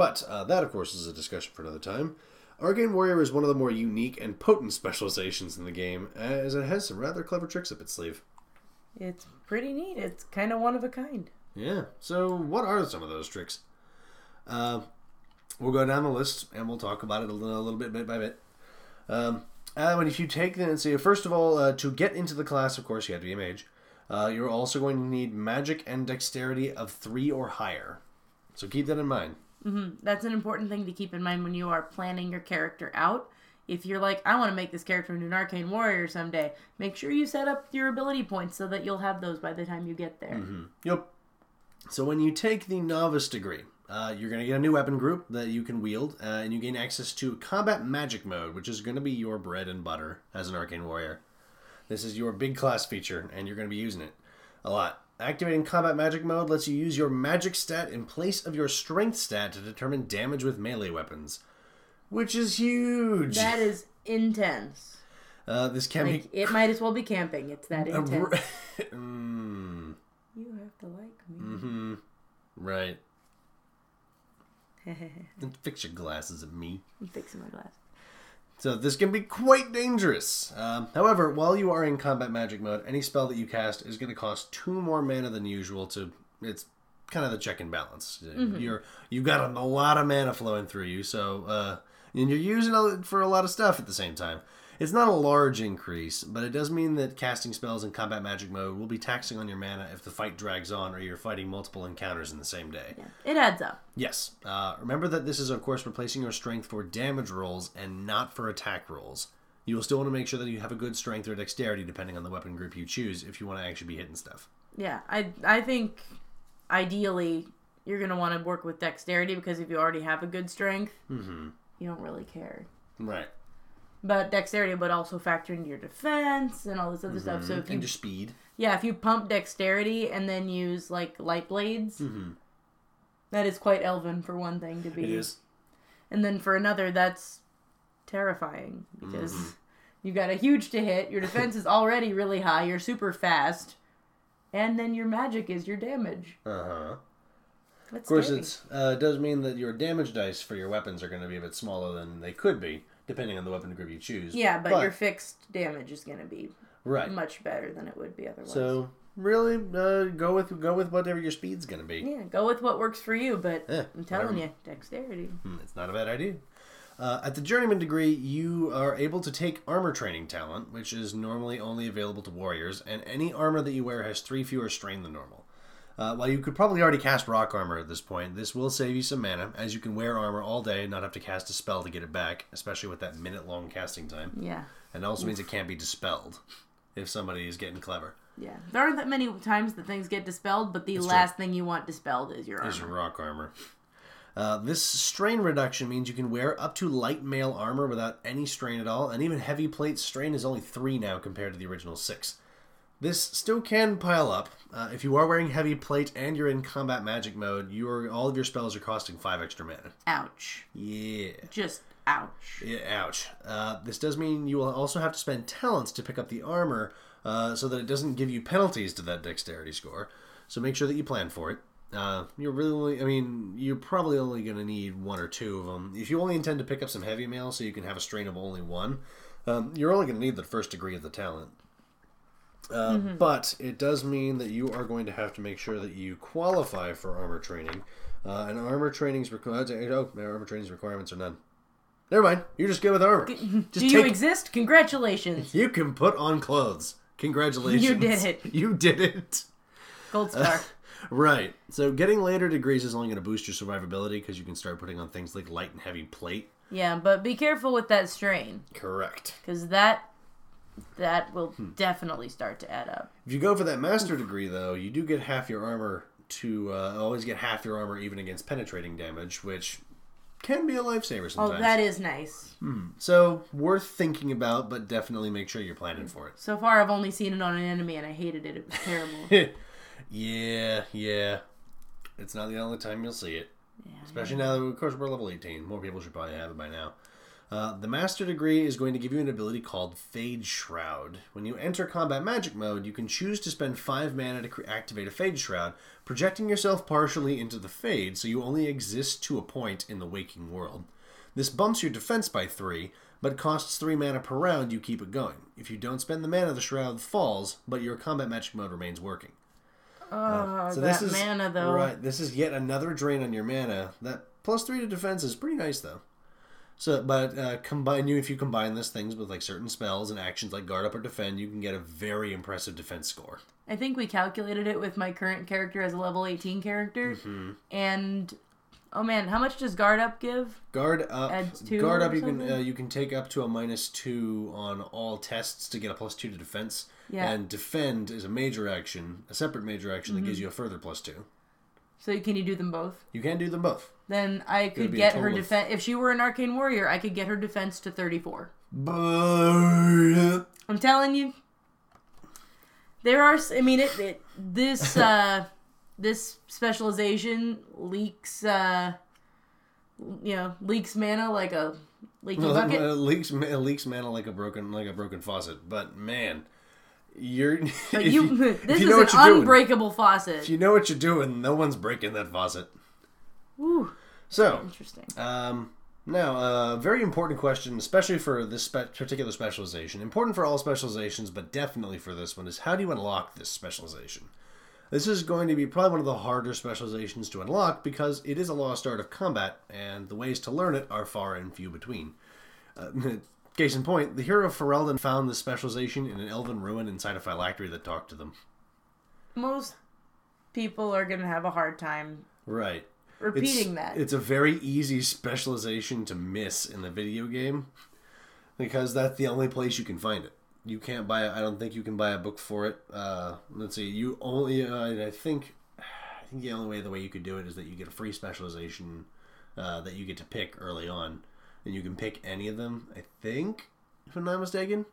But uh, that, of course, is a discussion for another time. Arcane Warrior is one of the more unique and potent specializations in the game, as it has some rather clever tricks up its sleeve. It's pretty neat. It's kind of one of a kind. Yeah. So, what are some of those tricks? Uh, we'll go down the list and we'll talk about it a little, a little bit, bit by bit. Um, and if you take the see, first of all, uh, to get into the class, of course, you have to be a mage. Uh, you're also going to need magic and dexterity of three or higher. So keep that in mind. That's an important thing to keep in mind when you are planning your character out. If you're like, I want to make this character into an arcane warrior someday, make sure you set up your ability points so that you'll have those by the time you get there. Yep. So when you take the novice degree, uh, you're going to get a new weapon group that you can wield, uh, and you gain access to combat magic mode, which is going to be your bread and butter as an arcane warrior. This is your big class feature, and you're going to be using it a lot. Activating combat magic mode lets you use your magic stat in place of your strength stat to determine damage with melee weapons, which is huge. That is intense. uh, this can Like, be it might as well be camping. It's that intense. Mm, You have to like me. Mm-hmm. right. And Fix your glasses at me. I'm fixing my glass. So this can be quite dangerous. Um, however, while you are in combat magic mode, any spell that you cast is going to cost two more mana than usual. To it's kind of the check and balance. You're you've got a, a lot of mana flowing through you, so uh, and you're using it for a lot of stuff at the same time. It's not a large increase, but it does mean that casting spells in combat magic mode will be taxing on your mana if the fight drags on or you're fighting multiple encounters in the same day. It adds up. Yes. Uh, remember that this is, of course, replacing your strength for damage rolls and not for attack rolls. You will still want to make sure that you have a good strength or dexterity, depending on the weapon group you choose, if you want to actually be hitting stuff. Yeah, I I think ideally you're gonna want to work with dexterity because if you already have a good strength, Mm-hmm. you don't really care. Right. But dexterity would also factor into your defense and all this other stuff. So if you And your speed. yeah, if you pump dexterity and then use like light blades, Mm-hmm. that is quite elven for one thing to be. It is. And then for another, that's terrifying because Mm-hmm. you've got a huge to hit. Your defense is already really high. You're super fast, and then your magic is your damage. Uh huh. That's Of course, it uh, does mean that your damage dice for your weapons are going to be a bit smaller than they could be, depending on the weapon group you choose. yeah, but, your fixed damage is going to be right. much better than it would be otherwise. So really, uh, go with go with whatever your speed's going to be. yeah, go with what works for you. But Yeah, I'm telling whatever. you, dexterity. Hmm, It's not a bad idea. Uh, at the journeyman degree, you are able to take armor training talent, which is normally only available to warriors, and any armor that you wear has three fewer strain than normal. Uh, while you could probably already cast rock armor at this point, this will save you some mana, as you can wear armor all day and not have to cast a spell to get it back, especially with that minute long casting time. Yeah, And it also means it can't be dispelled if somebody is getting clever. yeah. There aren't that many times that things get dispelled, but the That's last thing you want dispelled is your armor. is your rock armor. Uh, this strain reduction means you can wear up to light mail armor without any strain at all, and even heavy plate strain is only three now compared to the original six. This still can pile up. Uh, if you are wearing heavy plate and you're in combat magic mode, your all of your spells are costing five extra mana. Ouch. Yeah. Just ouch. Yeah, ouch. Uh, this does mean you will also have to spend talents to pick up the armor, uh, so that it doesn't give you penalties to that dexterity score. So make sure that you plan for it. Uh, you're really, only, I mean, you're probably only going to need one or two of them. If you only intend to pick up some heavy mail, so you can have a strain of only one, um, you're only going to need the first degree of the talent. Uh, But it does mean that you are going to have to make sure that you qualify for armor training. Uh, and armor training's requirements. Oh, armor training's requirements are none. Never mind. You're just good with armor. Just Do you take- exist? Congratulations. You can put on clothes. Congratulations. You did it. You did it. Gold star. Right. So getting later degrees is only going to boost your survivability because you can start putting on things like light and heavy plate. yeah, but be careful with that strain Correct. because that that will Hmm. definitely start to add up. If you go for that master degree, though, you do get half your armor to uh, always get half your armor even against penetrating damage, which can be a lifesaver sometimes. Oh, sometimes. that is nice. so worth thinking about, but definitely make sure you're planning for it. So far, I've only seen it on an enemy, and I hated it. It was terrible. yeah, yeah. It's not the only time you'll see it. Especially now that, of course, we're level 18. More people should probably have it by now. Uh, the Master Degree is going to give you an ability called Fade Shroud. When you enter combat magic mode, you can choose to spend 5 mana to cre- activate a Fade Shroud, projecting yourself partially into the Fade so you only exist to a point in the waking world. This bumps your defense by 3, but costs 3 mana per round you keep it going. If you don't spend the mana, the Shroud falls, but your combat magic mode remains working. Oh, So that this is mana though. right. This is yet another drain on your mana. That plus three to defense is pretty nice though. So, but uh, combine you if you combine this things with like certain spells and actions like guard up or defend, you can get a very impressive defense score. I think we calculated it with my current character as a level 18 character, Mm-hmm. and Oh man, how much does guard up give? Guard up. Adds two guard up. You can uh, you can take up to a minus two on all tests to get a plus two to defense. Yeah. And defend is a major action, a separate major action that gives Mm-hmm. you a further plus two. So can you do them both? You can do them both. Then I could get her defense. If she were an arcane warrior, I could get her defense to thirty-four. But I'm telling you, there are. I mean, it, it this uh, this specialization leaks. Uh, you know, leaks mana like a leaky Well, bucket. it leaks leaks mana like a broken like a broken faucet. But man, you're if you, this you is know an what you're doing- unbreakable faucet. If you know what you're doing, no one's breaking that faucet. Ooh, So, interesting. um, now, a very important question, especially for this spe- particular specialization. Important for all specializations, but definitely for this one, is how do you unlock this specialization? This is going to be probably one of the harder specializations to unlock because it is a lost art of combat, and the ways to learn it are far and few between. Uh, case in point, the hero Ferelden found this specialization in an elven ruin inside a phylactery that talked to them. Most people are gonna have a hard time Right. repeating it's, that. It's a very easy specialization to miss in the video game because that's the only place you can find it. You can't buy it. I don't think you can buy a book for it. Uh, let's see. You only. Uh, I think. I think the only way the way you could do it is that you get a free specialization uh, that you get to pick early on, and you can pick any of them. I think, if I'm not mistaken.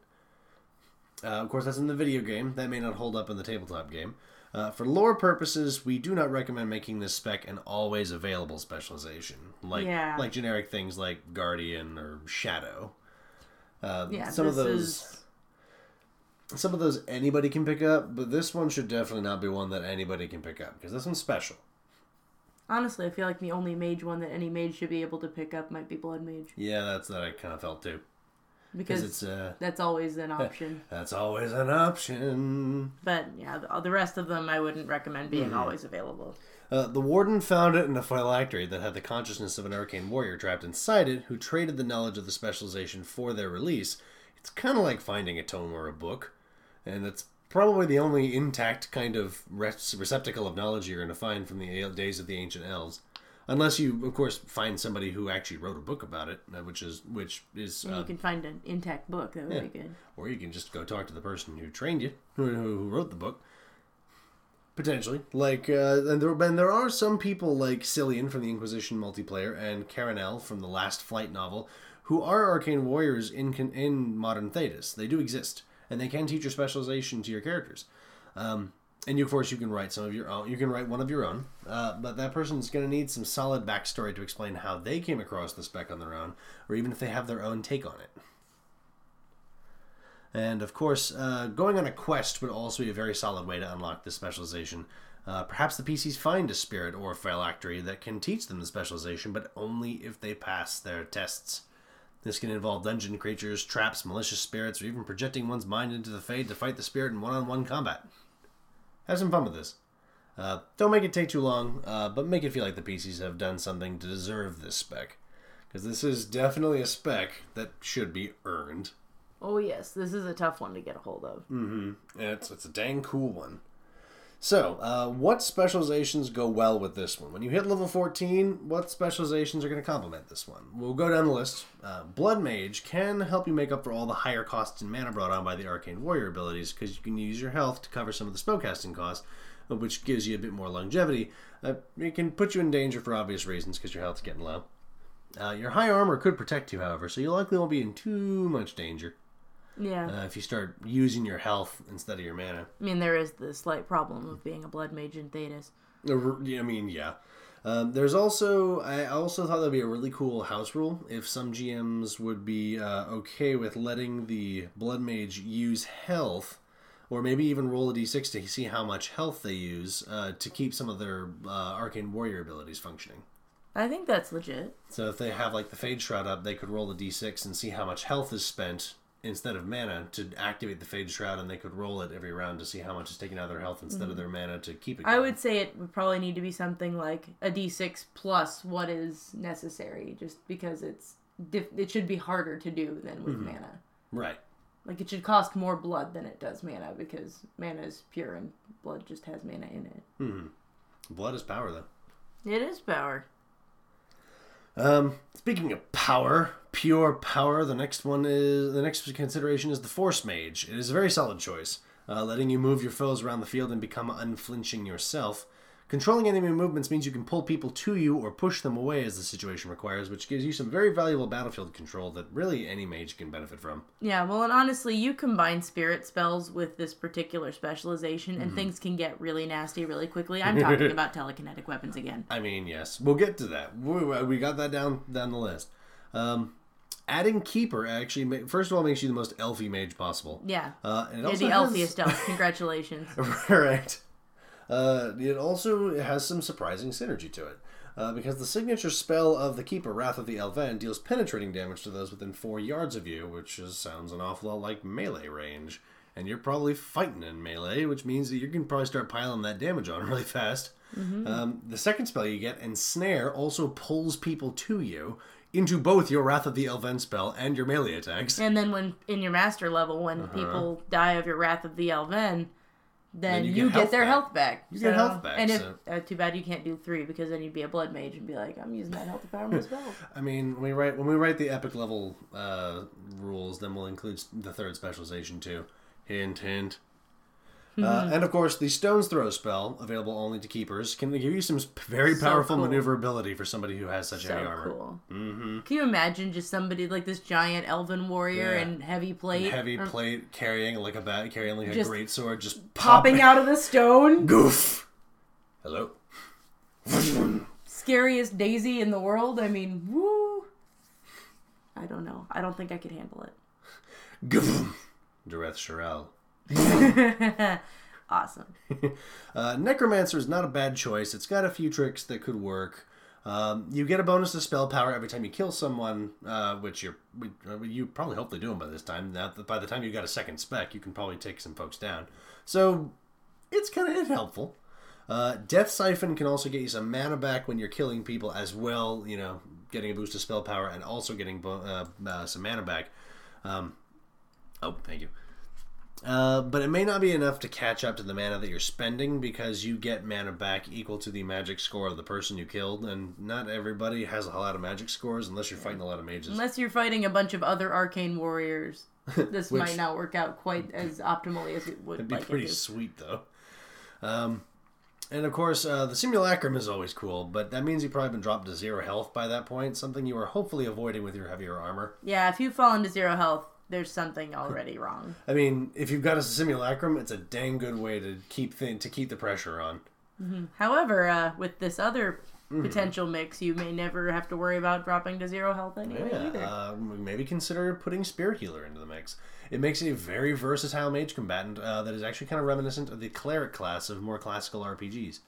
Uh, of course, that's in the video game. That may not hold up in the tabletop game. Uh, for lore purposes, we do not recommend making this spec an always available specialization, like Yeah. like generic things like Guardian or Shadow. Uh, yeah, some of those is- some of those anybody can pick up, but this one should definitely not be one that anybody can pick up because this one's special. Honestly, I feel like the only mage one that any mage should be able to pick up might be blood mage Yeah, that's that I kind of felt too because it's uh, that's always an option. that's always an option. But yeah, the, the rest of them I wouldn't recommend being Mm-hmm. always available. Uh, the warden found it in a phylactery that had the consciousness of an arcane warrior trapped inside it, who traded the knowledge of the specialization for their release. It's kind of like finding a tome or a book, and it's probably the only intact kind of receptacle of knowledge you're going to find from the days of the ancient elves, unless you, of course, find somebody who actually wrote a book about it, uh, which is which is, And uh, you can find an intact book. That would yeah. be good. or you can just go talk to the person who trained you, who, who wrote the book. Potentially, like, uh, and there, and there are some people like Cillian from the Inquisition multiplayer and Caranel from the Last Flight novel, who are arcane warriors in in modern Thedas They do exist, and they can teach your specialization to your characters. Um, and you, of course, you can write some of your own. You can write one of your own, uh, but that person's going to need some solid backstory to explain how they came across the spec on their own, or even if they have their own take on it. And of course, uh, going on a quest would also be a very solid way to unlock this specialization. Uh, perhaps the PCs find a spirit or phylactery that can teach them the specialization, but only if they pass their tests. This can involve dungeon creatures, traps, malicious spirits, or even projecting one's mind into the Fade to fight the spirit in one on one combat. Have some fun with this. Uh, don't make it take too long, uh, but make it feel like the PCs have done something to deserve this spec. Because this is definitely a spec that should be earned. Oh yes, this is a tough one to get a hold of. And it's, it's a dang cool one. So, uh, what specializations go well with this one? When you hit level 14, what specializations are going to complement this one? We'll go down the list. Uh, Blood Mage can help you make up for all the higher costs in mana brought on by the Arcane Warrior abilities, because you can use your health to cover some of the spellcasting costs, uh, which gives you a bit more longevity. Uh, it can put you in danger for obvious reasons, because your health's getting low. Uh, your high armor could protect you, however, so you likely won't be in too much danger Yeah, uh, if you start using your health instead of your mana. I mean there is the slight problem of being a blood mage in Thedas. Uh, I mean, yeah. Um, there's also I also thought that'd be a really cool house rule if some GMs would be uh, okay with letting the blood mage use health, or maybe even roll a d6 to see how much health they use uh, to keep some of their uh, arcane warrior abilities functioning. I think that's legit. So if they have like the fade shroud up, they could roll a d6 and see how much health is spent instead of mana to activate the fade shroud, and they could roll it every round to see how much is taken out of their health instead of their mana to keep it. I would say it would probably need to be something like a d6 plus what is necessary, just because it's diff- it should be harder to do than with mana. right. Like it should cost more blood than it does mana because mana is pure and blood just has mana in it. Mm-hmm. Blood is power, though. It is power. Um, speaking of power, pure power, the next one is the next consideration is the Force Mage. It is a very solid choice, uh, letting you move your foes around the field and become unflinching yourself. Controlling enemy movements means you can pull people to you or push them away as the situation requires, which gives you some very valuable battlefield control that really any mage can benefit from. Yeah, well, and honestly, you combine spirit spells with this particular specialization, Mm-hmm. and things can get really nasty really quickly. I'm talking about telekinetic weapons again. I mean, yes, we'll get to that. We, we got that down down the list. Um, adding keeper actually, first of all, makes you the most elfy mage possible. Yeah. Uh, and it You're also the has- elfiest elf. Congratulations. right. Uh, it also has some surprising synergy to it. Uh, because the signature spell of the Keeper, Wrath of the Elven, deals penetrating damage to those within four yards of you, which is, sounds an awful lot like melee range. And you're probably fighting in melee, which means that you can probably start piling that damage on really fast. Um, the second spell you get, Ensnare, also pulls people to you into both your Wrath of the Elven spell and your melee attacks. And then when in your master level, when Uh-huh. people die of your Wrath of the Elven, then, Then you you, get get, their back. health back. You get health back, And if so- uh, too bad you can't do three because then you'd be a blood mage and be like, I'm using that health power my spell. I mean, when we write when we write the epic level uh, rules, then we'll include the third specialization too. Hint, hint. Uh, and of course, the Stone's Throw spell, available only to keepers, can give you some very So powerful cool. maneuverability for somebody who has such so heavy armor. cool. Mm-hmm. Can you imagine just somebody like this giant elven warrior Yeah. in heavy plate, Heavy or plate, carrying like a bat, carrying like a Just great sword, just popping pop- out of the stone? Goof. Hello. Scariest daisy in the world. I mean, woo. I don't know. I don't think I could handle it. Goof. Dareth shiral. Awesome. Uh, Necromancer is not a bad choice. It's got a few tricks that could work. Um, you get a bonus to spell power every time you kill someone, uh, which you're uh, you probably hopefully doing by this time. Now, by the time you got a second spec, you can probably take some folks down. So it's kind of helpful. Uh, Death Siphon can also get you some mana back when you're killing people as well. You know, getting a boost to spell power and also getting bo- uh, uh, some mana back. Um, oh, thank you. Uh, but it may not be enough to catch up to the mana that you're spending because you get mana back equal to the magic score of the person you killed, and not everybody has a lot of magic scores unless you're fighting a lot of mages. Unless you're fighting a bunch of other arcane warriors, this Which- might not work out quite as optimally as it would It'd be like pretty it sweet though. Um, and of course, uh, the simulacrum is always cool, but that means you've probably been dropped to zero health by that point. Something you are hopefully avoiding with your heavier armor. Yeah, if you fall into zero health, there's something already wrong. I mean, if you've got a simulacrum, it's a dang good way to keep th- to keep the pressure on. However, uh, with this other Mm-hmm. potential mix, you may never have to worry about dropping to zero health anyway Yeah, either. uh, maybe consider putting Spirit Healer into the mix. It makes a very versatile mage combatant uh, that is actually kind of reminiscent of the cleric class of more classical RPGs.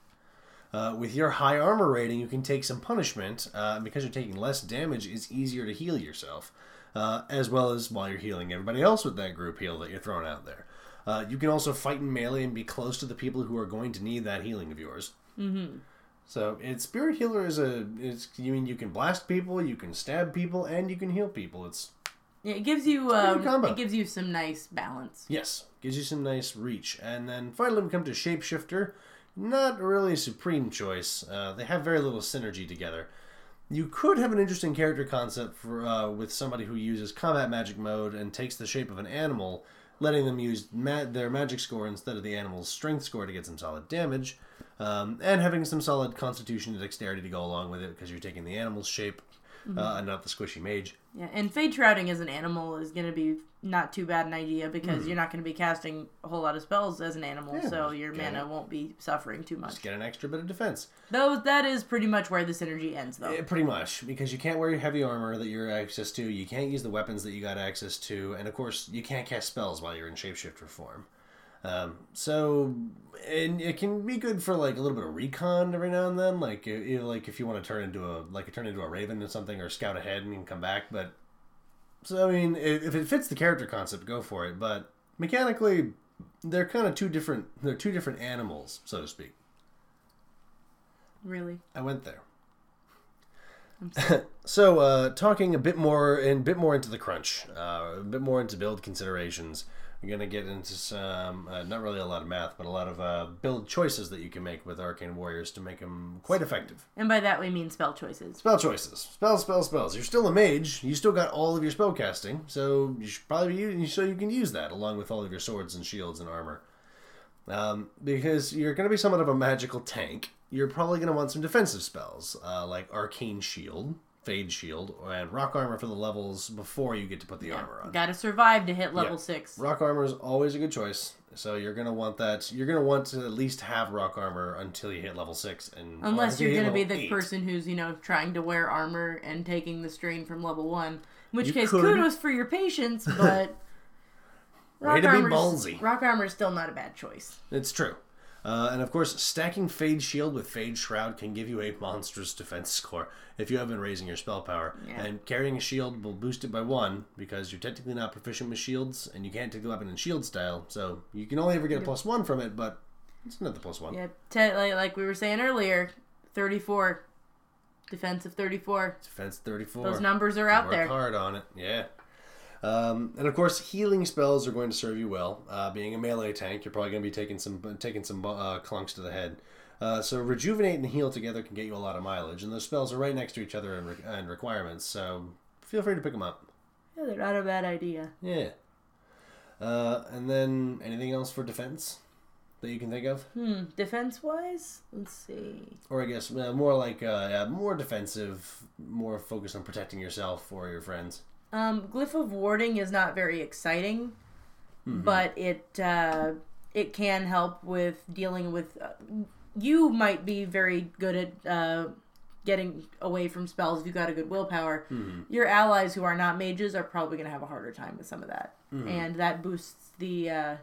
Uh, with your high armor rating, you can take some punishment. Uh, and because you're taking less damage, it's easier to heal yourself, uh, as well as while you're healing everybody else with that group heal that you're throwing out there. Uh, you can also fight in melee and be close to the people who are going to need that healing of yours. Mm-hmm. So, it's Spirit Healer is a. It's you mean you can blast people, you can stab people, and you can heal people. It's Yeah, it gives you um, it gives you some nice balance. Yes, gives you some nice reach. And then finally we come to Shapeshifter. Not really a supreme choice. Uh, they have very little synergy together. You could have an interesting character concept for uh, with somebody who uses combat magic mode and takes the shape of an animal, letting them use ma- their magic score instead of the animal's strength score to get some solid damage, um, and having some solid constitution and dexterity to go along with it because you're taking the animal's shape uh, and not the squishy mage. Yeah, and fade shrouding as an animal is going to be not too bad an idea because you're not going to be casting a whole lot of spells as an animal, Yeah, so your mana it. won't be suffering too much. Just get an extra bit of defense. Though that is pretty much where the synergy ends, though. Eh, pretty much, because you can't wear your heavy armor that you're access to, you can't use the weapons that you got access to, and of course, you can't cast spells while you're in shapeshifter form. Um, so, and it can be good for like a little bit of recon every now and then, like you you- like if you want to turn into a like turn into a raven or something, or scout ahead and come back. But so I mean, if it fits the character concept, go for it. But mechanically, they're kind of two different. They're two different animals, so to speak. Really? I went there. so, uh, talking a bit more and bit more into the crunch, uh, a bit more into build considerations. You're gonna get into some, uh, not really a lot of math, but a lot of uh, build choices that you can make with arcane warriors to make them quite effective. And by that we mean spell choices. Spell choices, spells, spells, spells. You're still a mage. You still got all of your spell casting, so you should probably use, so you can use that along with all of your swords and shields and armor. Um, because you're going to be somewhat of a magical tank. You're probably going to want some defensive spells uh, like arcane shield, fade shield, and rock armor for the levels before you get to put the armor on. Got to survive to hit level Yeah. six. Rock armor is always a good choice. So you're gonna want that. You're gonna want to at least have rock armor until you hit level six, and Unless you're you to be the eight. person who's, you know, trying to wear armor and taking the strain from level one. In which You case, could. kudos for your patience, but. Way to be ballsy. Rock armor is still not a bad choice. It's true. Uh, and of course, stacking Fade Shield with Fade Shroud can give you a monstrous defense score if you have been raising your spell power. Yeah. And carrying a shield will boost it by one because you're technically not proficient with shields and you can't take the weapon in shield style. So you can only ever get a plus one from it, but it's another plus one. Yeah, te- like, like we were saying earlier, 34. Defensive 34. Defense 34. Those numbers are out Work there. hard on it, yeah. Um, and of course, healing spells are going to serve you well. Uh, being a melee tank, you're probably going to be taking some taking some uh, clunks to the head. Uh, so rejuvenate and heal together can get you a lot of mileage, and those spells are right next to each other in, re- in requirements. So feel free to pick them up. Yeah, they're not a bad idea. Yeah. Uh, and then anything else for defense that you can think of, Hmm, defense wise? Let's see. or I guess uh, more like uh, more defensive, more focused on protecting yourself or your friends. Um, Glyph of Warding is not very exciting, but it uh, it can help with dealing with. Uh, you might be very good at uh, getting away from spells if you got a good willpower. Your allies who are not mages are probably going to have a harder time with some of that, and that boosts the uh,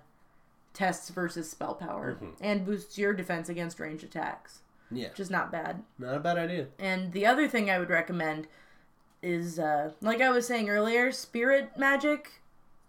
tests versus spell power and boosts your defense against ranged attacks, Yeah, which is not bad. not a bad idea. And the other thing I would recommend is, uh, like I was saying earlier, spirit magic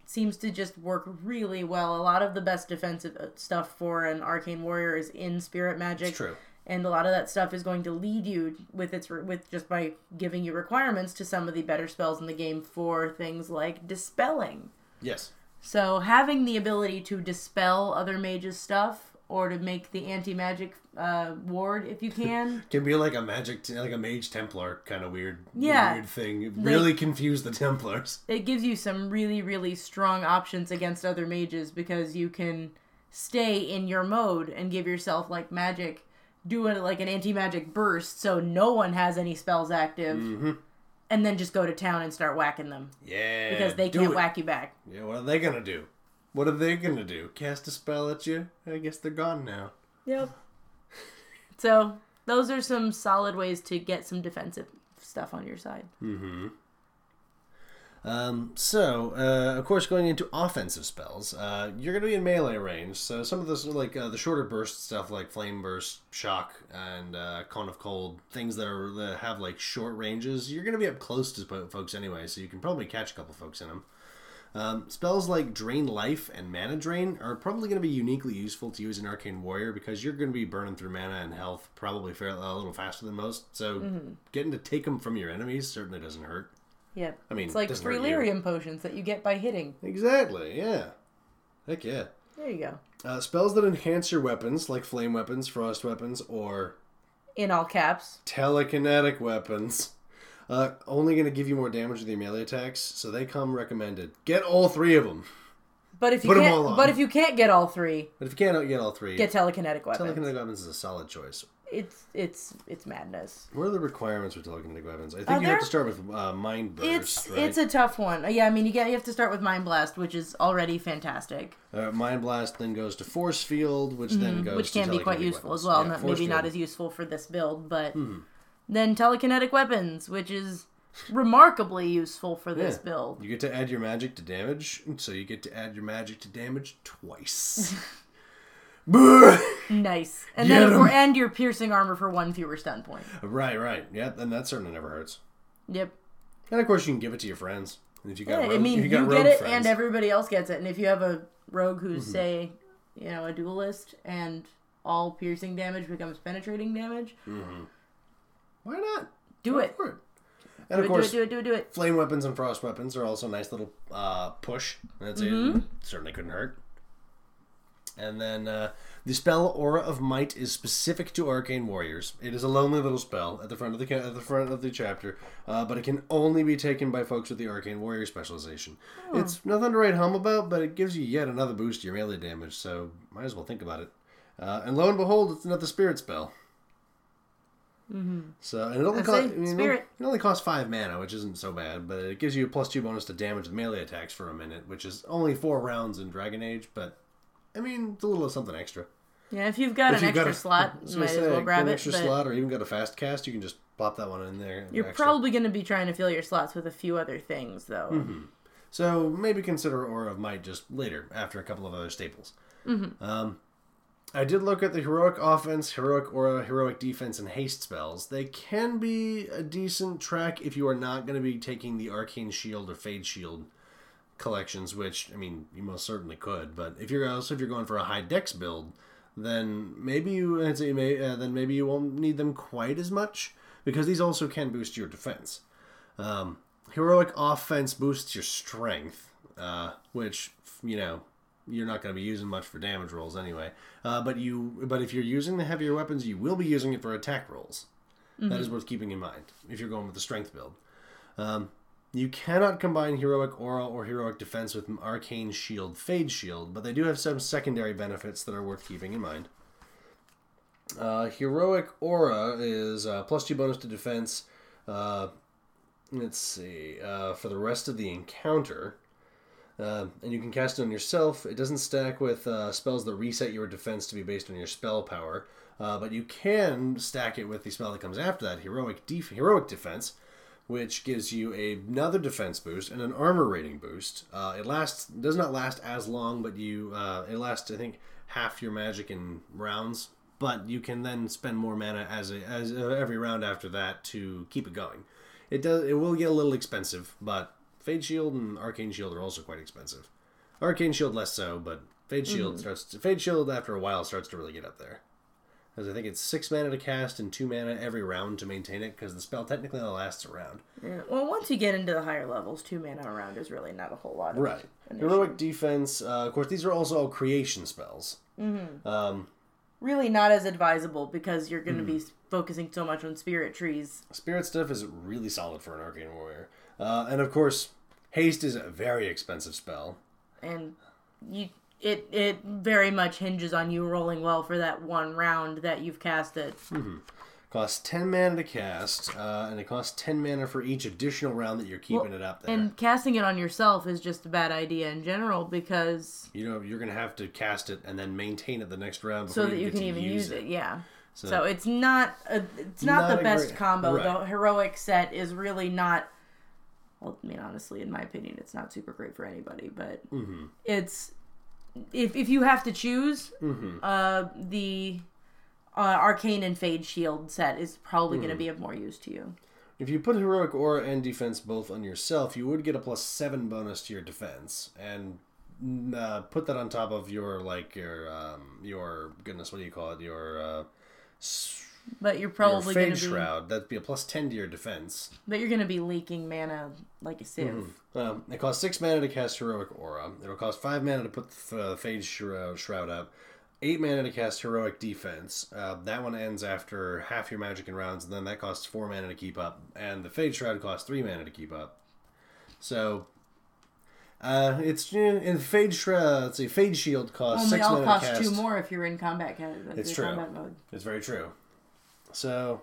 seems to just work really well. A lot of the best defensive uh, stuff for an arcane warrior is in spirit magic. It's true. And a lot of that stuff is going to lead you with its with just by giving you requirements to some of the better spells in the game for things like dispelling. Yes. So having the ability to dispel other mages' stuff or to make the anti magic uh, ward if you can Can be like a magic, like a mage Templar kind of weird, Yeah. weird thing. It really confuse the Templars. it gives you some really really strong options against other mages because you can stay in your mode and give yourself like magic do it like an anti-magic burst so no one has any spells active and then just go to town and start whacking them Yeah, because they can't it. whack you back Yeah, what are they gonna do? What are they gonna do? Cast a spell at you? I guess they're gone now. yep so those are some solid ways to get some defensive stuff on your side Mm-hmm. Um, so, uh, of course, going into offensive spells, uh, you're going to be in melee range. So some of this, like uh, the shorter burst stuff, like flame burst, shock, and uh, cone of cold, things that are that have like short ranges, you're going to be up close to folks anyway. So you can probably catch a couple folks in them. Um, spells like Drain Life and Mana Drain are probably going to be uniquely useful to use in Arcane Warrior because you're going to be burning through mana and health probably fair, a little faster than most. So getting to take them from your enemies certainly doesn't hurt. yep I mean, it's like hurt lyrium potions that you get by hitting Exactly, yeah. Heck yeah. there you go Uh, spells that enhance your weapons, like flame weapons, frost weapons, or in all caps telekinetic weapons, uh, only going to give you more damage with the melee attacks, so they come recommended. Get all three of them. But if you Put 'em can't, all on. but if you can't get all three, But if you can't get all three, get telekinetic weapons. telekinetic weapons is a solid choice. It's it's it's madness. What are the requirements for telekinetic weapons? I think you have to start with uh, mind burst, It's right? it's a tough one. Uh, Yeah, I mean you get you have to start with mind blast, which is already fantastic, uh, mind blast then goes to force field, which then goes Mm-hmm. which to can be quite telekinetic useful weapons. as well. Yeah, not, force maybe not field. as useful for this build, but then telekinetic weapons, which is remarkably useful for this Yeah. build. You get to add your magic to damage, so you get to add your magic to damage twice. Nice, and Get then and your piercing armor for one fewer stun point. right, right. Yeah, then that certainly never hurts. Yep. And of course, you can give it to your friends. And if you got Yeah, rogue, I mean you, got get it, friends, Mm-hmm. and everybody else gets it. And if you have a rogue who's say, you know, a duelist, and all piercing damage becomes penetrating damage, why not? do Go it. it. And Do of it, course, do it, do it, do it, do it. flame weapons and frost weapons are also a nice little uh, push. That's it. Certainly couldn't hurt. And then uh, the spell Aura of Might is specific to arcane warriors. It is a lonely little spell at the front of the at the front of the chapter, uh, but it can only be taken by folks with the arcane warrior specialization. It's nothing to write home about, but it gives you yet another boost to your melee damage. So might as well think about it. Uh, and lo and behold, it's another spirit spell. So and it only costs I mean, it only costs five mana, which isn't so bad, but it gives you a plus two bonus to damage with melee attacks for a minute, which is only four rounds in Dragon Age, but I mean it's a little something extra. Yeah, if you've got If an you've got extra a- slot, you might as well grab an it. extra but slot, or even got a fast cast, you can just pop that one in there. you're extra. probably going to be trying to fill your slots with a few other things, though. Mm-hmm. So maybe consider Aura of Might just later, after a couple of other staples. Um, I did look at the heroic offense, heroic aura, heroic defense, and haste spells. They can be a decent track if you are not going to be taking the arcane shield or fade shield collections, which I mean you most certainly could. But if you're also if you're going for a high dex build, then maybe you uh, then maybe you won't need them quite as much because these also can boost your defense. Um, heroic offense boosts your strength, uh, which you know you're not going to be using much for damage rolls anyway. Uh, but you, but if you're using the heavier weapons, you will be using it for attack rolls. That is worth keeping in mind if you're going with the strength build. Um, you cannot combine heroic aura or heroic defense with arcane shield, fade shield, but they do have some secondary benefits that are worth keeping in mind. Uh, heroic aura is uh, plus two bonus to defense. Uh, let's see uh, for the rest of the encounter uh, and you can cast it on yourself. It doesn't stack with uh, spells that reset your defense to be based on your spell power. Uh, but you can stack it with the spell that comes after that heroic def- heroic defense which gives you another defense boost and an armor rating boost. Uh, it lasts does not last as long but you uh, it lasts i think half your magic in rounds. But you can then spend more mana as a, as uh, every round after that to keep it going. It does. It will get a little expensive, but Fade Shield and Arcane Shield are also quite expensive. Arcane Shield less so, but Fade Shield starts. To, Fade Shield after a while starts to really get up there, because I think it's six mana to cast and two mana every round to maintain it, because the spell technically only lasts a round. Yeah. Well, once you get into the higher levels, two mana a round is really not a whole lot. Of Right. Heroic. Defense. Uh, of course, these are also all creation spells. Um, Really not as advisable because you're going to Hmm. be focusing so much on spirit trees. Spirit stuff is really solid for an Arcane Warrior, uh, and of course, Haste is a very expensive spell. and you it it very much hinges on you rolling well for that one round that you've cast it. Costs 10 mana to cast, uh, and it costs 10 mana for each additional round that you're keeping it up there. And casting it on yourself is just a bad idea in general because you know, you're going to have to cast it and then maintain it the next round before so that you get can even use it. Yeah. So- So, it's not a, it's not, Not the best great- combo. right. The heroic set is really not. I mean, honestly, in my opinion, it's not super great for anybody. But Mm-hmm. it's if if you have to choose, Mm-hmm. uh, the uh, arcane and fade shield set is probably Mm. going to be of more use to you. If you put heroic aura and defense both on yourself, you would get a plus 7 bonus to your defense and mm, uh, put that on top of your like your um your goodness, what do you call it? Your uh But you're your probably going fade to be, shroud. That'd be a plus 10 to your defense. but you're going to be leaking mana like a sieve. Mm-hmm. Um, it costs six mana to cast heroic aura. It'll cost five mana to put the uh, fade shroud, up. Eight mana to cast heroic defense. Uh, that one ends after half your magic in rounds, and then that costs four mana to keep up. And the fade shroud costs three mana to keep up. So, uh, it's in fade shroud. Let's see, fade shield costs six all mana cost to cast. two more if you're in combat. It's true. Combat mode. It's very true. So,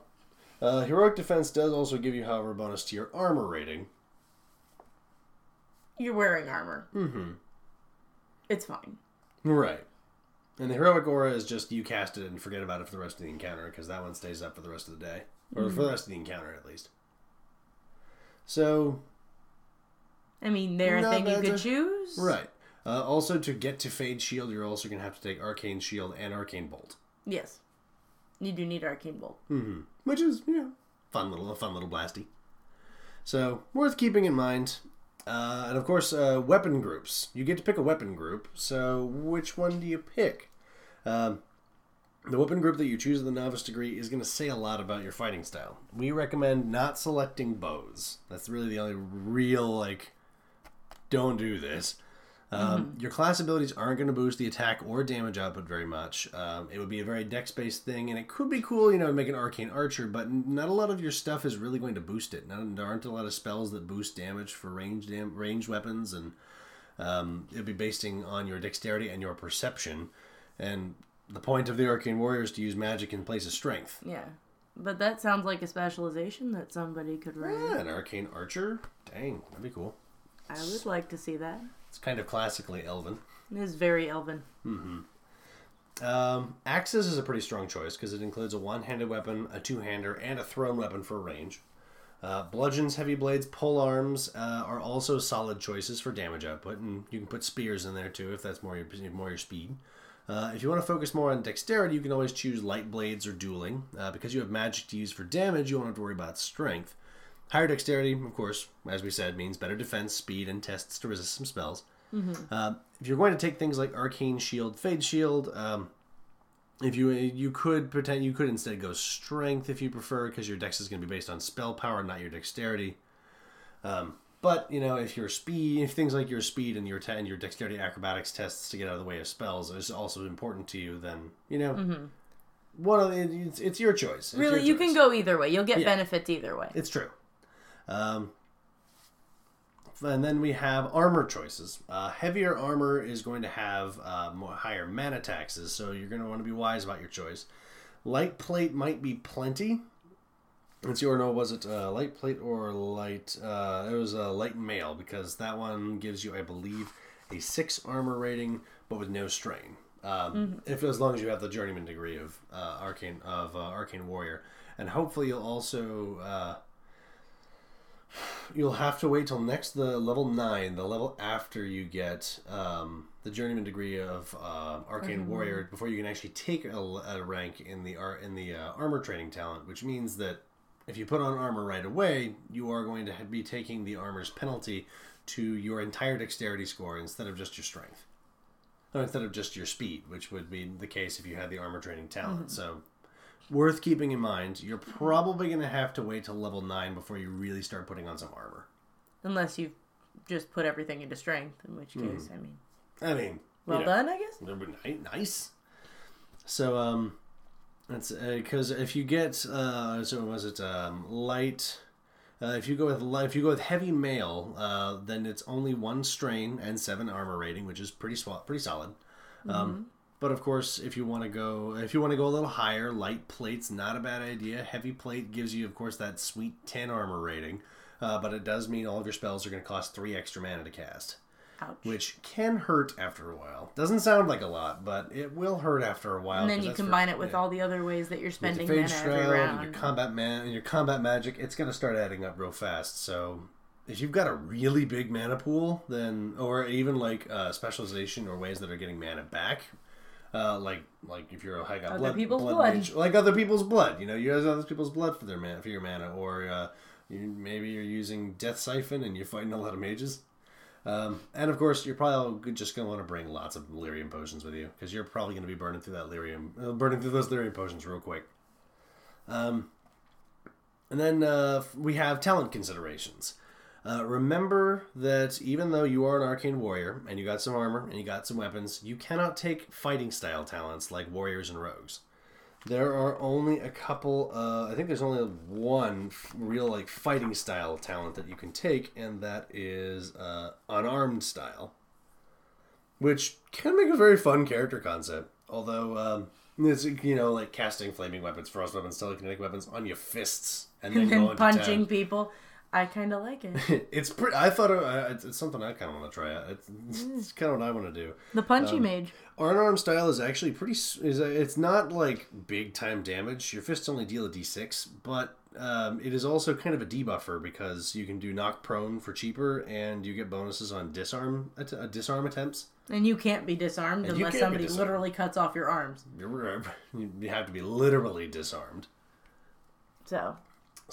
uh, heroic defense does also give you, however, a bonus to your armor rating. You're wearing armor. Mm-hmm. It's fine. Right. And the heroic aura is just you cast it and forget about it for the rest of the encounter because that one stays up for the rest of the day, or for the rest of the encounter at least. So I mean, they're No, a thing you could a- choose. right. Uh, also, to get to Fade Shield, you're also going to have to take Arcane Shield and Arcane Bolt, Yes. You do need Arcane Bolt. which is you know fun little a fun little blasty. So worth keeping in mind. Uh, and of course, uh, weapon groups. You get to pick a weapon group. So which one do you pick? Um, The weapon group that you choose in the novice degree is going to say a lot about your fighting style. We recommend not selecting bows. That's really the only real like. Don't do this. Um, Your class abilities aren't going to boost the attack or damage output very much. Um, it would be a very dex based thing, and it could be cool, you know, to make an arcane archer, but not a lot of your stuff is really going to boost it. Not, there aren't a lot of spells that boost damage for range dam- ranged weapons, and um, it'd be basing on your dexterity and your perception. And the point of the arcane warrior is to use magic in place of strength. Yeah. But that sounds like a specialization that somebody could run. Yeah, an arcane archer. Dang, that'd be cool. I would like to see that. It's kind of classically elven. It is very elven. Um, axes is a pretty strong choice because it includes a one-handed weapon, a two-hander, and a thrown weapon for range. Uh, bludgeons, heavy blades, pole arms uh, are also solid choices for damage output, and you can put spears in there too if that's more your more your speed. Uh, if you want to focus more on dexterity, you can always choose light blades or dueling. Uh, because you have magic to use for damage, you won't have to worry about strength. Higher dexterity, of course, as we said, means better defense, speed, and tests to resist some spells. Uh, if you're going to take things like arcane shield, fade shield, um, if you you could pretend you could instead go strength if you prefer, because your dex is going to be based on spell power, not your dexterity. Um, but you know, if your speed, if things like your speed and your te- and your dexterity acrobatics tests to get out of the way of spells is also important to you, then you know, one of the, it's, it's your choice. It's Really, your you choice. can go either way. You'll get Yeah. benefits either way. It's true. Um, and then we have armor choices. Uh, heavier armor is going to have uh, more higher mana taxes, so you're going to want to be wise about your choice. Light plate might be plenty. Let's see, or no, was it uh, light plate or light? Uh, it was a light mail because that one gives you, I believe, a six armor rating, but with no strain. Um, If as long as you have the journeyman degree of uh, arcane of uh, arcane warrior, and hopefully you'll also uh, you'll have to wait till next the level nine, the level after you get um, the journeyman degree of uh, arcane warrior, before you can actually take a, a rank in the ar- in the uh, armor training talent, which means that if you put on armor right away, you are going to be taking the armor's penalty to your entire dexterity score instead of just your strength. No, instead of just your speed, which would be the case if you had the armor training talent. So, worth keeping in mind. You're probably going to have to wait till level nine before you really start putting on some armor. Unless you've just put everything into strength, in which case, I mean, I mean, well you know, done, I guess. That would be ni- nice. So, um, that's because if you get uh, so was it um, light? Uh, if you go with light, if you go with heavy mail, uh, then it's only one strain and seven armor rating, which is pretty swa- pretty solid. Um, but of course, if you want to go, if you want to go a little higher, light plate's not a bad idea. Heavy plate gives you, of course, that sweet ten armor rating, uh, but it does mean all of your spells are going to cost three extra mana to cast Ouch. which can hurt after a while. Doesn't sound like a lot, but it will hurt after a while. and then 'cause you that's for- combine it with yeah. all the other ways that you're With spending mana every Shroud, and round. your combat man, and your combat magic. It's going to start adding up real fast. So if you've got a really big mana pool, then or even like uh, specialization or ways that are getting mana back. Uh, like like if you're a high got Other blood, people's blood blood. like other people's blood, you know, you use other people's blood for their mana for your mana, or uh, you, maybe you're using Death Siphon and you're fighting a lot of mages. Um, and of course, you're probably just going to want to bring lots of lyrium potions with you because you're probably going to be burning through that lyrium, uh, burning through those lyrium potions real quick. Um, and then uh, we have talent considerations. Uh, remember that even though you are an arcane warrior and you got some armor and you got some weapons, you cannot take fighting style talents like warriors and rogues. There are only a couple. Uh, I think there's only one real like fighting style talent that you can take, and that is uh, unarmed style, which can make a very fun character concept. Although um, it's you know like casting flaming weapons, frost weapons, telekinetic weapons on your fists, and then, and going then punching people. I kind of like it. it's pretty. I thought it, uh, it's, it's something I kind of want to try out. It's, it's kind of what I want to do. The punchy Um, mage. arm style is actually pretty. Is uh, it's not like big time damage. Your fists only deal a d6, but um, it is also kind of a debuffer because you can do knock prone for cheaper, and you get bonuses on disarm uh, disarm attempts. And you can't be disarmed And unless somebody disarmed. literally cuts off your arms. You're, you have to be literally disarmed. So,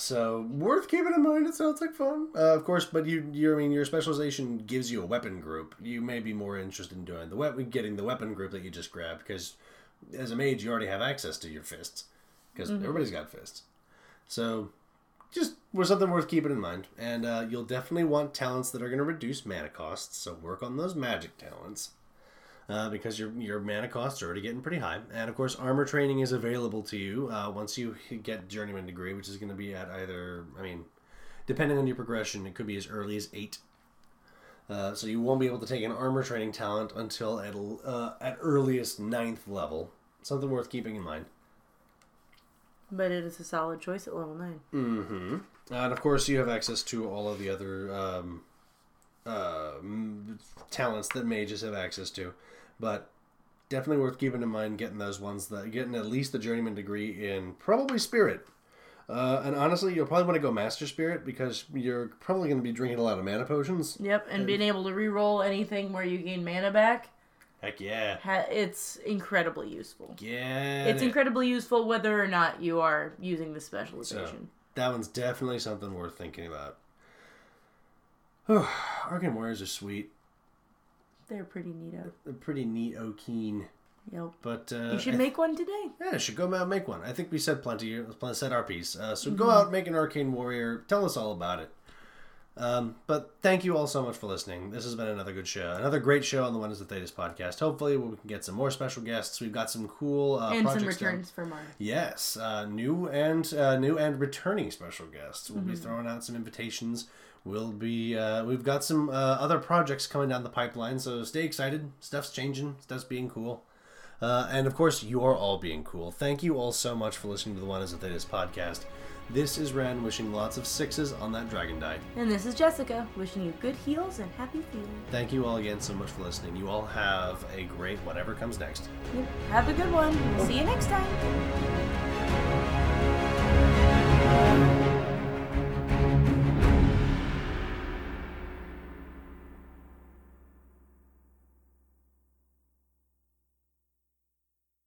So worth keeping in mind. It sounds like fun, uh, of course. But you, you, I mean, your specialization gives you a weapon group. You may be more interested in doing the weapon, getting the weapon group that you just grabbed, because as a mage, you already have access to your fists because everybody's got fists. So just was something worth keeping in mind. And uh, you'll definitely want talents that are going to reduce mana costs. So work on those magic talents. Uh, because your your mana costs are already getting pretty high, and of course, armor training is available to you uh, once you get journeyman degree, which is going to be at either, I mean, depending on your progression, it could be as early as eight. Uh, so you won't be able to take an armor training talent until at uh, at earliest ninth level. Something worth keeping in mind. But it is a solid choice at level 9. Mm-hmm. And of course, you have access to all of the other um, uh, talents that mages have access to, but definitely worth keeping in mind getting those ones that getting at least the journeyman degree in probably spirit. Uh, and honestly, you'll probably want to go master spirit because you're probably going to be drinking a lot of mana potions. Yep, and being able to re-roll anything where you gain mana back, Heck yeah, ha- it's incredibly useful. yeah. It's incredibly useful whether or not you are using the So specialization. that one's definitely something worth thinking about. Arcane Warriors are sweet. They're pretty neato. They're pretty neat, keen. Yep. But uh, You should make one today. Yeah, should go out and make one. I think we said plenty. Let's said our piece. Uh, so Mm-hmm. go out, make an arcane warrior. Tell us all about it. Um, but thank you all so much for listening. This has been another good show, another great show on the Wonders the Thedas podcast. Hopefully, we can get some more special guests. We've got some cool uh, and some returns for Mark. Yes, uh, new and uh, new and returning special guests. We'll Mm-hmm. be throwing out some invitations. We'll be uh, we've got some uh, other projects coming down the pipeline, so stay excited. Stuff's changing. Stuff's being cool. Uh, and of course, you are all being cool. Thank you all so much for listening to the Wonders of Thedas podcast. This is Ren wishing lots of sixes on that dragon die. And this is Jessica, wishing you good heals and happy feeling. Thank you all again so much for listening. You all have a great whatever comes next. Yep. Have a good one. We'll see you next time.